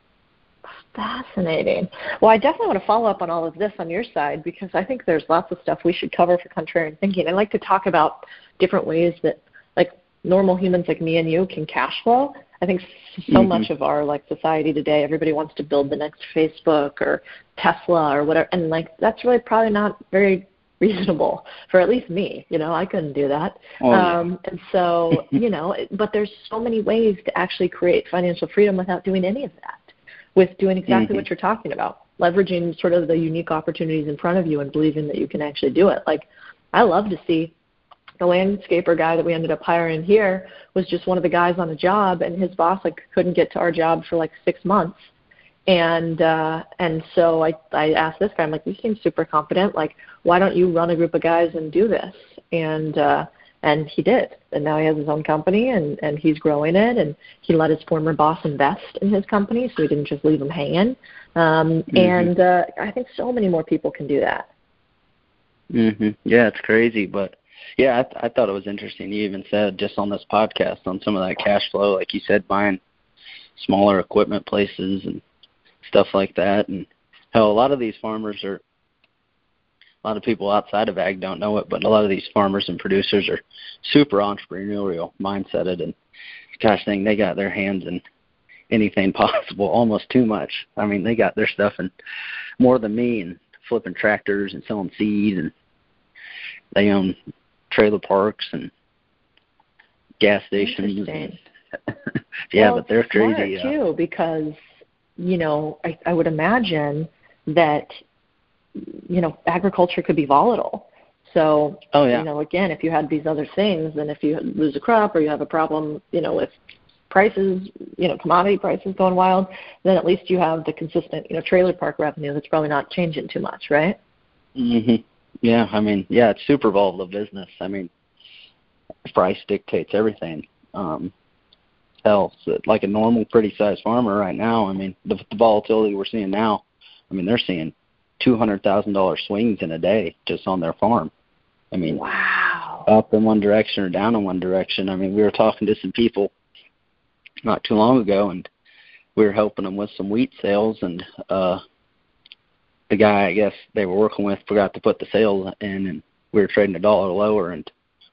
fascinating. Well, I definitely want to follow up on all of this on your side because I think there's lots of stuff we should cover for contrarian thinking. I like to talk about different ways that like normal humans like me and you can cash flow. I think so mm-hmm. much of our like society today, everybody wants to build the next Facebook or Tesla or whatever, and like that's really probably not very [LAUGHS] reasonable for at least me. You know, I couldn't do that. Oh, yeah. um, and so, [LAUGHS] you know, but there's so many ways to actually create financial freedom without doing any of that. With doing exactly mm-hmm. what you're talking about, leveraging sort of the unique opportunities in front of you and believing that you can actually do it. Like, I love to see the landscaper guy that we ended up hiring here was just one of the guys on a job, and his boss like couldn't get to our job for like six months and uh and so i i asked this guy i'm like you seem super competent like why don't you run a group of guys and do this and uh and he did. And now he has his own company and and he's growing it. And he let his former boss invest in his company so he didn't just leave him hanging. Um mm-hmm. and uh i think so many more people can do that. Mhm yeah it's crazy but yeah I, th- I thought it was interesting you even said just on this podcast on some of that cash flow like you said buying smaller equipment places and stuff like that. And how a lot of these farmers are, a lot of people outside of ag don't know it, but a lot of these farmers and producers are super entrepreneurial mindseted and gosh dang, they got their hands in anything [LAUGHS] possible, almost too much. I mean, they got their stuff in more than me and flipping tractors and selling seed and they own trailer parks and gas stations. [LAUGHS] yeah, well, but they're crazy. Smart too, because you know, I, I would imagine that you know agriculture could be volatile. So, oh, yeah. you know, again, if you had these other things, and if you lose a crop or you have a problem, you know, with prices, you know, commodity prices going wild, then at least you have the consistent, you know, trailer park revenue that's probably not changing too much, right? Mhm. Yeah, I mean, yeah, it's super volatile business. I mean, price dictates everything. Um, else. Like a normal, pretty sized farmer right now, I mean, the, the volatility we're seeing now, I mean, they're seeing two hundred thousand dollar swings in a day just on their farm. I mean, wow. up in one direction or down in one direction. I mean, we were talking to some people not too long ago, and we were helping them with some wheat sales, and uh the guy I guess they were working with forgot to put the sales in, and we were trading a dollar lower, and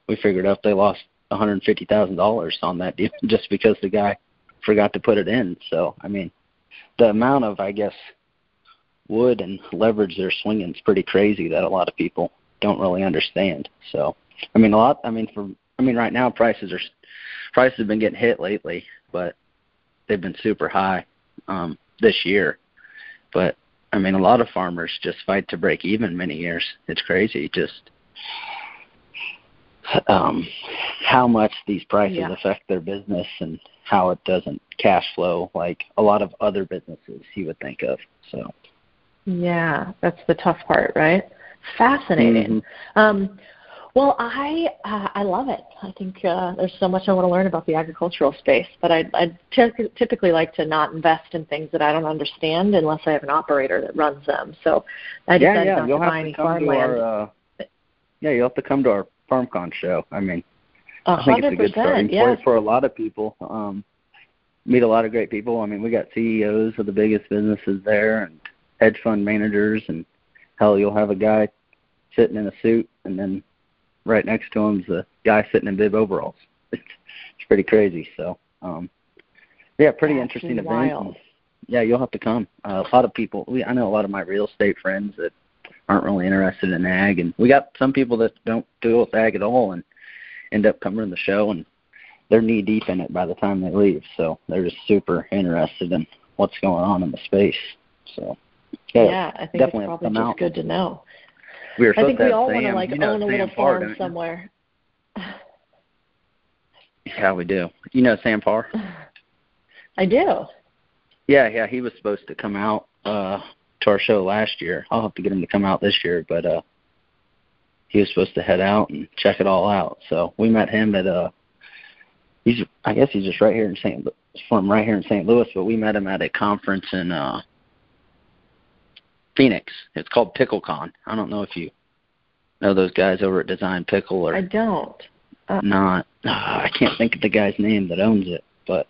we figured out they lost $150,000 on that deal [LAUGHS] just because the guy forgot to put it in. So, I mean, the amount of, I guess, wood and leverage they're swinging is pretty crazy that a lot of people don't really understand. So, I mean, a lot. I mean, for I mean, right now prices are prices have been getting hit lately, but they've been super high um, this year. But I mean, a lot of farmers just fight to break even many years. It's crazy. Just um, how much these prices yeah. affect their business and how it doesn't cash flow like a lot of other businesses you would think of. So. Yeah, that's the tough part, right? Fascinating. Mm-hmm. Um, well, I uh, I love it. I think uh, there's so much I want to learn about the agricultural space, but I I t- typically like to not invest in things that I don't understand unless I have an operator that runs them. So I decided yeah, yeah. not you'll to buy any farmland. Our, uh, yeah, you'll have to come to our FarmCon show. I mean, I think it's a good starting yes. point for a lot of people. Um, meet a lot of great people. I mean, we got CEOs of the biggest businesses there, and hedge fund managers, and hell, you'll have a guy sitting in a suit, and then right next to him's a guy sitting in bib overalls. [LAUGHS] It's it's pretty crazy. So um, yeah, pretty That's interesting wild. event. And, yeah, you'll have to come. Uh, a lot of people. We I know a lot of my real estate friends that aren't really interested in ag, and we got some people that don't deal with ag at all and end up coming to the show and they're knee deep in it by the time they leave. So they're just super interested in what's going on in the space. So yeah, yeah I think definitely it's probably just good to know. we I think we all want to like you know own a Sam little Parr, farm somewhere. [LAUGHS] Yeah, we do. You know Sam Parr? [LAUGHS] I do. Yeah, yeah, he was supposed to come out uh to our show last year. I'll have to get him to come out this year, but uh he was supposed to head out and check it all out. So we met him at uh he's I guess he's just right here in St. From right here in St. Louis, but we met him at a conference in uh Phoenix. It's called PickleCon. I don't know if you know those guys over at Design Pickle or I don't. Uh, not uh, [SIGHS] I can't think of the guy's name that owns it, but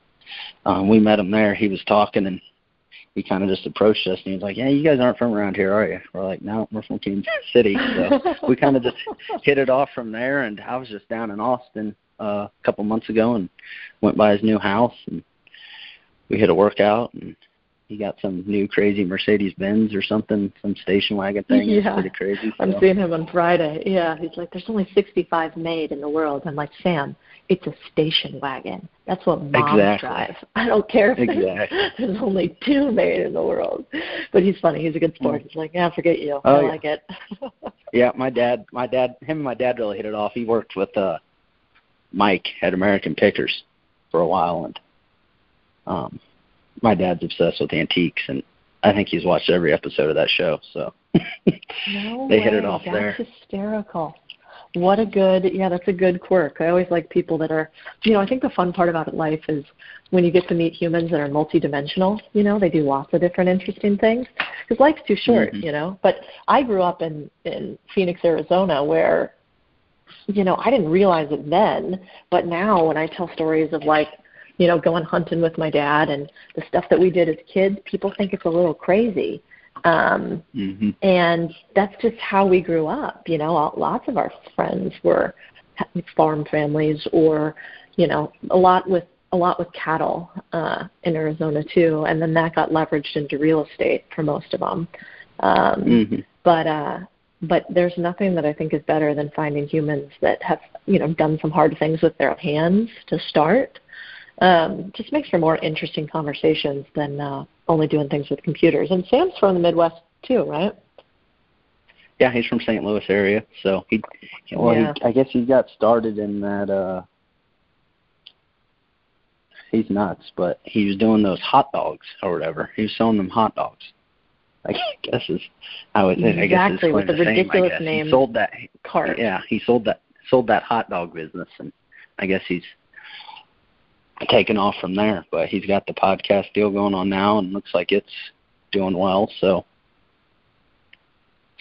um we met him there. He was talking and he kind of just approached us and he was like, "Yeah, you guys aren't from around here, are you?" We're like, "No, we're from Kansas City." So [LAUGHS] we kind of just hit it off from there. And I was just down in Austin uh, a couple months ago and went by his new house and we hit a workout and he got some new crazy Mercedes Benz or something, some station wagon thing. It's Yeah. pretty crazy. I'm seeing him on Friday. Yeah, he's like, "There's only 65 made in the world." I'm like, "Sam, it's a station wagon. That's what moms Exactly. drive. [LAUGHS] I don't care if there's- Exactly. [LAUGHS] there's only two made in the world." But he's funny. He's a good sport. He's like, "Yeah, forget you. Oh, I yeah. like it." [LAUGHS] Yeah, my dad, my dad, him and my dad really hit it off. He worked with uh Mike at American Pickers for a while, and um, my dad's obsessed with antiques, and I think he's watched every episode of that show. So No [LAUGHS] They way. hit it off that's there. hysterical. What a good, yeah, that's a good quirk. I always like people that are, you know, I think the fun part about life is when you get to meet humans that are multidimensional. You know, they do lots of different interesting things because life's too short. Mhm. You know, but I grew up in in Phoenix, Arizona, where, you know, I didn't realize it then, but now when I tell stories of like, you know, going hunting with my dad and the stuff that we did as kids, people think it's a little crazy. Um, hmm and that's just how we grew up you know. Lots of our friends were farm families or you know a lot with a lot with cattle uh in Arizona too. And then that got leveraged into real estate for most of them um hmm but uh but there's nothing that I think is better than finding humans that have you know done some hard things with their hands to start um just makes for more interesting conversations than uh only doing things with computers and Sam's from the Midwest too right Yeah, he's from St. Louis area, so he, well, Yeah. he, I guess he got started in that. uh He's nuts, but he was doing those hot dogs or whatever. He was selling them hot dogs. I guess is how it. I guess Exactly, with the ridiculous I guess. name He sold that. cart Yeah, he sold that sold that hot dog business, and I guess he's taken off from there. But he's got the podcast deal going on now, and looks like it's doing well. So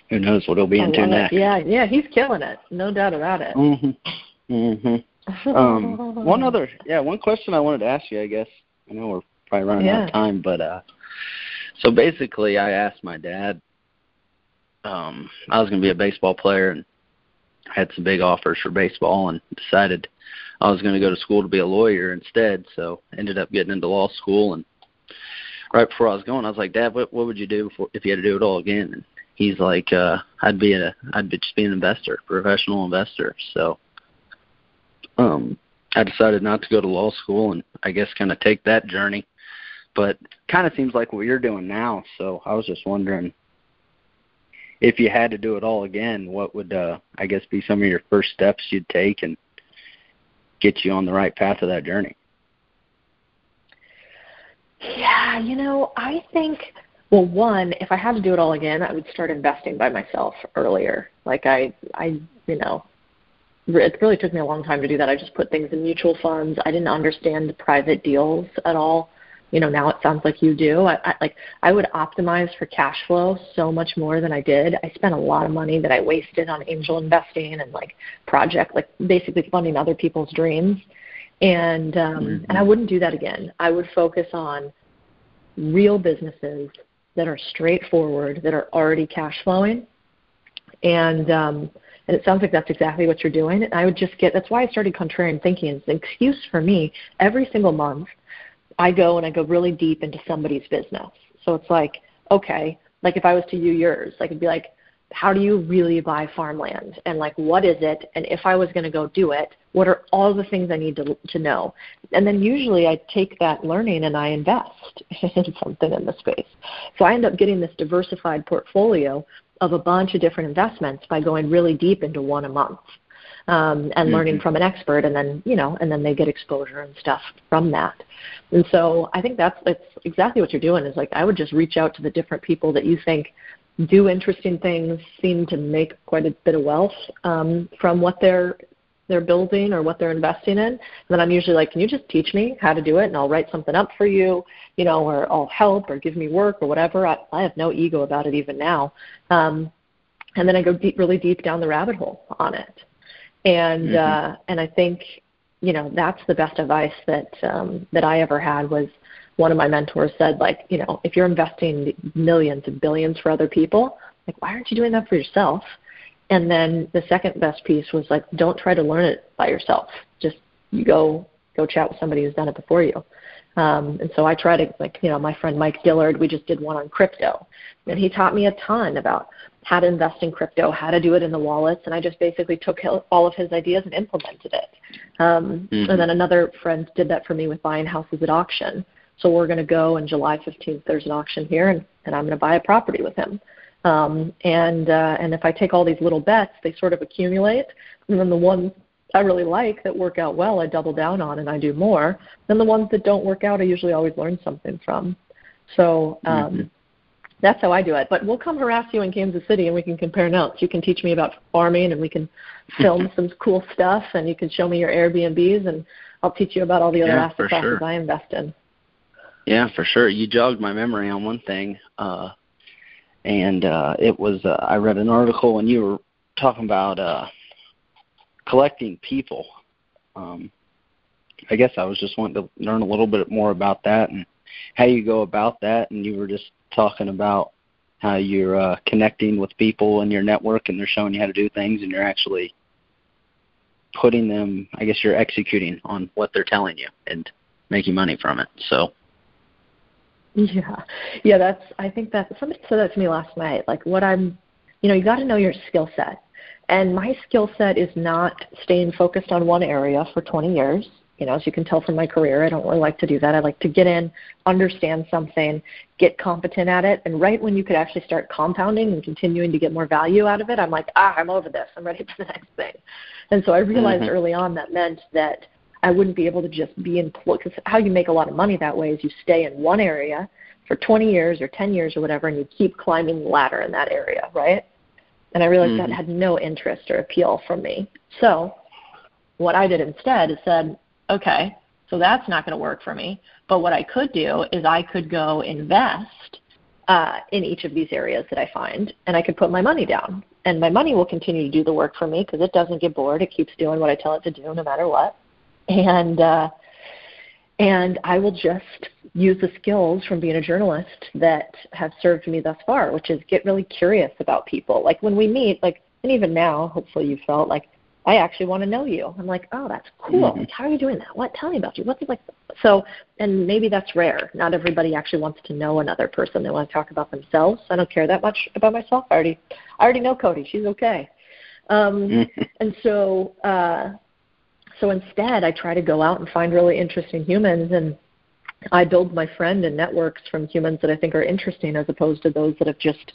who knows what he'll be I into love it. next? Yeah, yeah, he's killing it. No doubt about it. Mhm. Mhm. Um, [LAUGHS] one other, yeah, one question I wanted to ask you. I guess I know we're probably running out of time, but uh, so basically, I asked my dad. Um, I was going to be a baseball player, and had some big offers for baseball, and decided I was going to go to school to be a lawyer instead. So ended up getting into law school, and right before I was going, I was like, Dad, what what would you do if you had to do it all again? And he's like, uh, I'd be a, I'd be just be an investor, professional investor. So um I decided not to go to law school and I guess kind of take that journey. But kind of seems like what you're doing now. So I was just wondering if you had to do it all again, what would uh I guess be some of your first steps you'd take and get you on the right path of that journey? Yeah, you know, I think well, one, if I had to do it all again, I would start investing by myself earlier. Like I I, you know, it really took me a long time to do that. I just put things in mutual funds. I didn't understand the private deals at all. You know, now it sounds like you do. I, I like I would optimize for cash flow so much more than I did. I spent a lot of money that I wasted on angel investing and like project like basically funding other people's dreams. And um Mhm. and I wouldn't do that again. I would focus on real businesses that are straightforward, that are already cash flowing, and um, And it sounds like that's exactly what you're doing. And I would just get that's why I started contrarian thinking. It's an excuse for me every single month. I go and I go really deep into somebody's business. So it's like, okay, like if I was to you yours, I could be like, how do you really buy farmland? And like what is it? And if i was going to go do it what are all the things i need to to know? And then usually i take that learning and i invest [LAUGHS] in something in the space. So i end up getting this diversified portfolio of a bunch of different investments by going really deep into one a month um, and mm-hmm. learning from an expert, and then you know, and then they get exposure and stuff from that. And so I think that's that's exactly what you're doing. Is like I would just reach out to the different people that you think do interesting things, seem to make quite a bit of wealth um, from what they're they're building or what they're investing in. And then I'm usually like, can you just teach me how to do it, and I'll write something up for you, you know, or I'll help or give me work or whatever. I, I have no ego about it even now. Um, and then I go deep, really deep down the rabbit hole on it. And mm-hmm. uh, and I think you know that's the best advice that um, that I ever had was one of my mentors said like you know if you're investing millions and billions for other people like why aren't you doing that for yourself? And then the second best piece was like don't try to learn it by yourself. Just you go go chat with somebody who's done it before you um, and so I try to like you know my friend Mike Dillard we just did one on crypto and he taught me a ton about how to invest in crypto, how to do it in the wallets, and I just basically took all of his ideas and implemented it. Um, mm-hmm. And then another friend did that for me with buying houses at auction. So we're going to go on July 15th. There's an auction here, and, and I'm going to buy a property with him. Um, and uh, and if I take all these little bets, they sort of accumulate, and then the ones I really like that work out well, I double down on and I do more. Then the ones that don't work out, I usually always learn something from. So um, mm-hmm. that's how I do it. But we'll come harass you in Kansas City, and we can compare notes. You can teach me about farming, and we can [LAUGHS] film some cool stuff, and you can show me your Airbnbs, and I'll teach you about all the other yeah, asset classes sure. I invest in. Yeah, for sure. You jogged my memory on one thing, uh, and uh, it was uh, I read an article and you were talking about uh, collecting people. Um, I guess I was just wanting to learn a little bit more about that and how you go about that. And you were just talking about how you're uh, connecting with people in your network and they're showing you how to do things, and you're actually putting them. I guess you're executing on what they're telling you and making money from it. So yeah, yeah. That's. I think that somebody said that to me last night. Like, what I'm, you know, you got to know your skill set. And my skill set is not staying focused on one area for 20 years. You know, as you can tell from my career, I don't really like to do that. I like to get in, understand something, get competent at it, and right when you could actually start compounding and continuing to get more value out of it, I'm like, ah, I'm over this. I'm ready for the next thing. And so I realized mm-hmm. early on that meant that I wouldn't be able to just be employed because how you make a lot of money that way is you stay in one area for 20 years or 10 years or whatever, and you keep climbing the ladder in that area, right? And I realized mm-hmm. that had no interest or appeal from me. So what I did instead is said, okay, so that's not going to work for me. But what I could do is I could go invest uh, in each of these areas that I find, and I could put my money down. And my money will continue to do the work for me because it doesn't get bored. It keeps doing what I tell it to do no matter what and uh, and I will just use the skills from being a journalist that have served me thus far, which is get really curious about people. Like when we meet, like and even now, hopefully you felt like I actually want to know you. I'm like, oh, that's cool. Mm-hmm. Like, how are you doing that? What? Tell me about you. What's it like? So, and maybe that's rare. Not everybody actually wants to know another person. They want to talk about themselves. I don't care that much about myself. I already, I already know Codie. She's okay. Um, mm-hmm. and so, uh, so instead, I try to go out and find really interesting humans, and I build my friend and networks from humans that I think are interesting, as opposed to those that have just,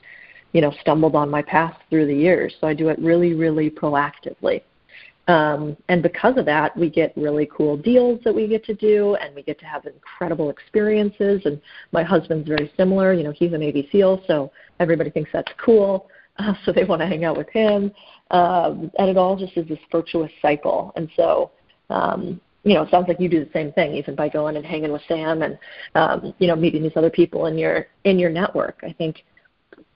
you know, stumbled on my path through the years. So I do it really, really proactively. Um, and because of that, we get really cool deals that we get to do, and we get to have incredible experiences. And my husband's very similar. You know, he's a Navy SEAL, so everybody thinks that's cool. [LAUGHS] Uh, so they want to hang out with him. Um, and it all just is this virtuous cycle. And so um, you know, it sounds like you do the same thing, even by going and hanging with Sam and um, you know meeting these other people in your in your network. I think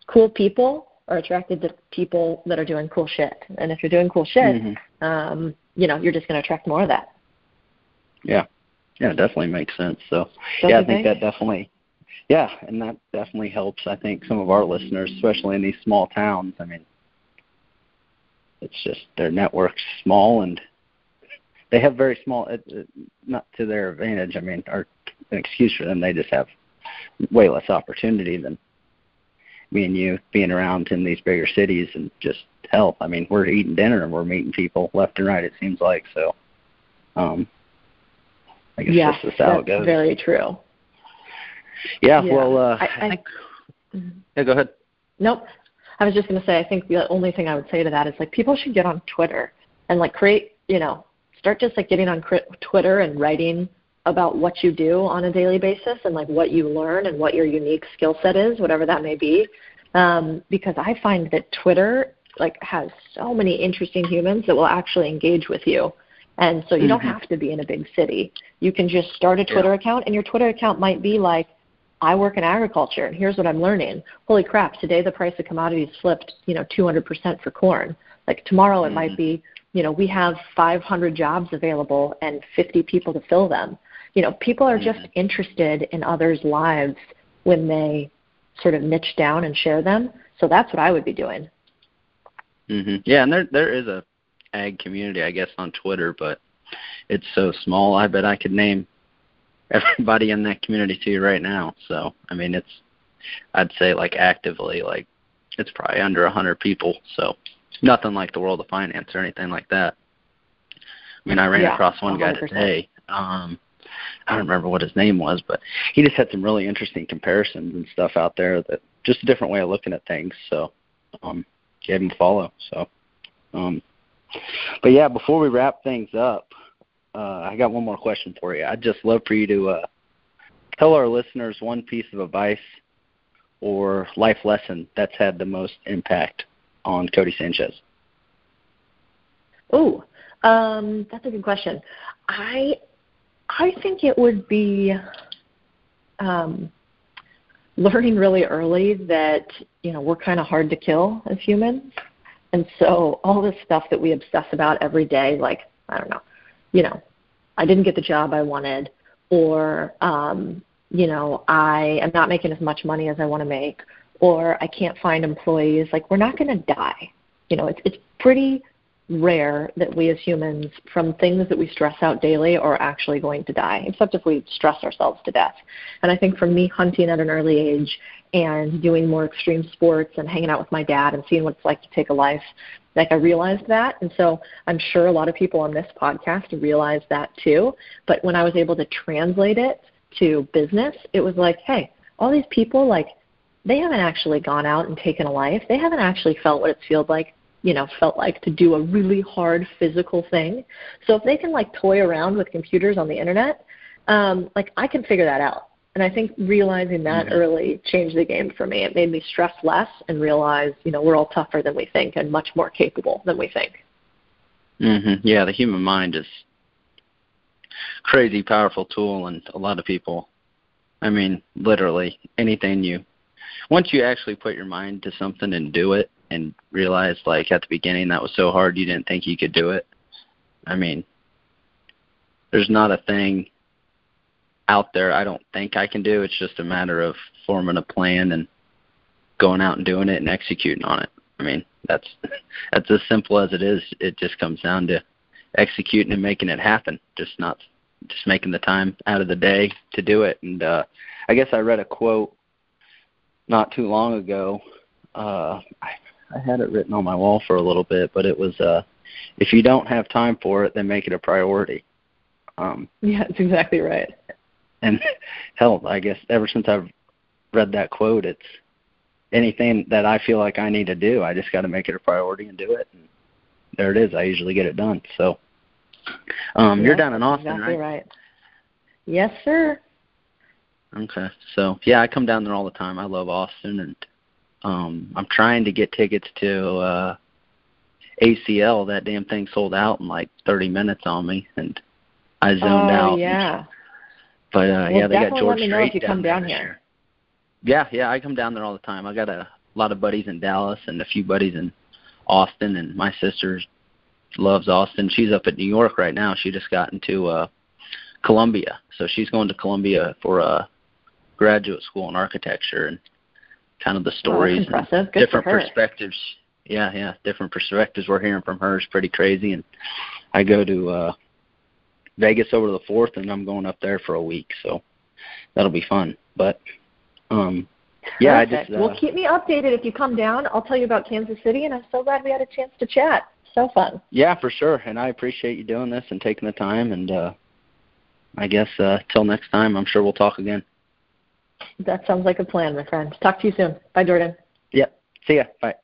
cool people are attracted to people that are doing cool shit, and if you're doing cool shit, mm-hmm. um, you know, you're just going to attract more of that. Yeah, yeah, it definitely makes sense. So Don't yeah, I think, think that definitely. Yeah, and that definitely helps. I think some of our listeners, especially in these small towns. I mean, it's just their network's small and they have very small. Uh, uh, not to their advantage. I mean, or an excuse for them. They just have way less opportunity than me and you being around in these bigger cities and just help. I mean, we're eating dinner and we're meeting people left and right. It seems like so. Um, I guess yes, that's how it goes. Very true. Yeah, yeah. well, uh, I, I, I. Mm-hmm. Yeah, go ahead. Nope. I was just going to say, I think the only thing I would say to that is like people should get on Twitter and like create, you know, start just like getting on Twitter and writing about what you do on a daily basis and like what you learn and what your unique skill set is, whatever that may be. Um, because I find that Twitter like has so many interesting humans that will actually engage with you. And so you mm-hmm. don't have to be in a big city. You can just start a Twitter yeah. account and your Twitter account might be like, I work in agriculture and here's what I'm learning. Holy crap, today the price of commodities flipped, you know, 200% for corn. Like tomorrow it mm-hmm. might be, you know, we have 500 jobs available and 50 people to fill them you know, people are just mm-hmm. interested in others' lives when they sort of niche down and share them. So that's what I would be doing. Mhm. Yeah, and there there is a ag community, I guess, on Twitter, but it's so small. I bet I could name everybody in that community to you right now. So, I mean, it's I'd say like actively like it's probably under a 100 people. So, nothing like the world of finance or anything like that. I mean, I ran yeah, across one 100%. guy today um I don't remember what his name was, but he just had some really interesting comparisons and stuff out there that just a different way of looking at things. So um gave him a follow. So um but yeah, before we wrap things up, uh I got one more question for you. I'd just love for you to uh tell our listeners one piece of advice or life lesson that's had the most impact on Codie Sanchez. Oh, um, that's a good question. I I think it would be um, learning really early that you know we're kind of hard to kill as humans, and so all this stuff that we obsess about every day, like I don't know, you know, I didn't get the job I wanted, or um, you know, I am not making as much money as I want to make, or I can't find employees. Like we're not going to die. You know, it's it's pretty rare that we as humans, from things that we stress out daily, are actually going to die, except if we stress ourselves to death. And I think for me, hunting at an early age and doing more extreme sports and hanging out with my dad and seeing what it's like to take a life, like I realized that. And so I'm sure a lot of people on this podcast realize that too. But when I was able to translate it to business, it was like, hey, all these people, like, they haven't actually gone out and taken a life. They haven't actually felt what it feels like you know felt like to do a really hard physical thing so if they can like toy around with computers on the internet um like i can figure that out and i think realizing that mm-hmm. early changed the game for me it made me stress less and realize you know we're all tougher than we think and much more capable than we think mhm yeah the human mind is crazy powerful tool and a lot of people i mean literally anything you once you actually put your mind to something and do it and realize like at the beginning that was so hard you didn't think you could do it. I mean, there's not a thing out there I don't think I can do. It's just a matter of forming a plan and going out and doing it and executing on it. I mean, that's [LAUGHS] that's as simple as it is. It just comes down to executing and making it happen. Just not just making the time out of the day to do it. And uh I guess I read a quote not too long ago. Uh I I had it written on my wall for a little bit, but it was uh if you don't have time for it, then make it a priority. Um [LAUGHS] Yeah, that's exactly right. And hell, I guess ever since I've read that quote, it's anything that I feel like I need to do, I just got to make it a priority and do it. And there it is. I usually get it done. So, um, yes, you're down in Austin, exactly right? right? Yes, sir. Okay. So yeah, I come down there all the time. I love Austin, and um, I'm trying to get tickets to uh, ACL. That damn thing sold out in like 30 minutes on me, and I zoned oh, out. yeah. But uh, well, yeah, they got George let me know Strait if you down come down here. Yeah, yeah, I come down there all the time. I got a lot of buddies in Dallas and a few buddies in Austin, and my sister loves Austin. She's up at New York right now. She just got into uh, Columbia, so she's going to Columbia for a graduate school in architecture, and kind of the Oh, stories that's and different perspectives. yeah, yeah. Different perspectives we're hearing from her is pretty crazy, and I go to uh Vegas over the fourth, and I'm going up there for a week, so that'll be fun. But um, yeah, Perfect. I just uh, well, keep me updated if you come down. I'll tell you about Kansas City, and I'm so glad we had a chance to chat. So fun. Yeah, for sure. And I appreciate you doing this and taking the time. And uh, I guess uh, till next time, I'm sure we'll talk again. That sounds like a plan, my friend. Talk to you soon. Bye, Jordan. Yep. See ya. Bye.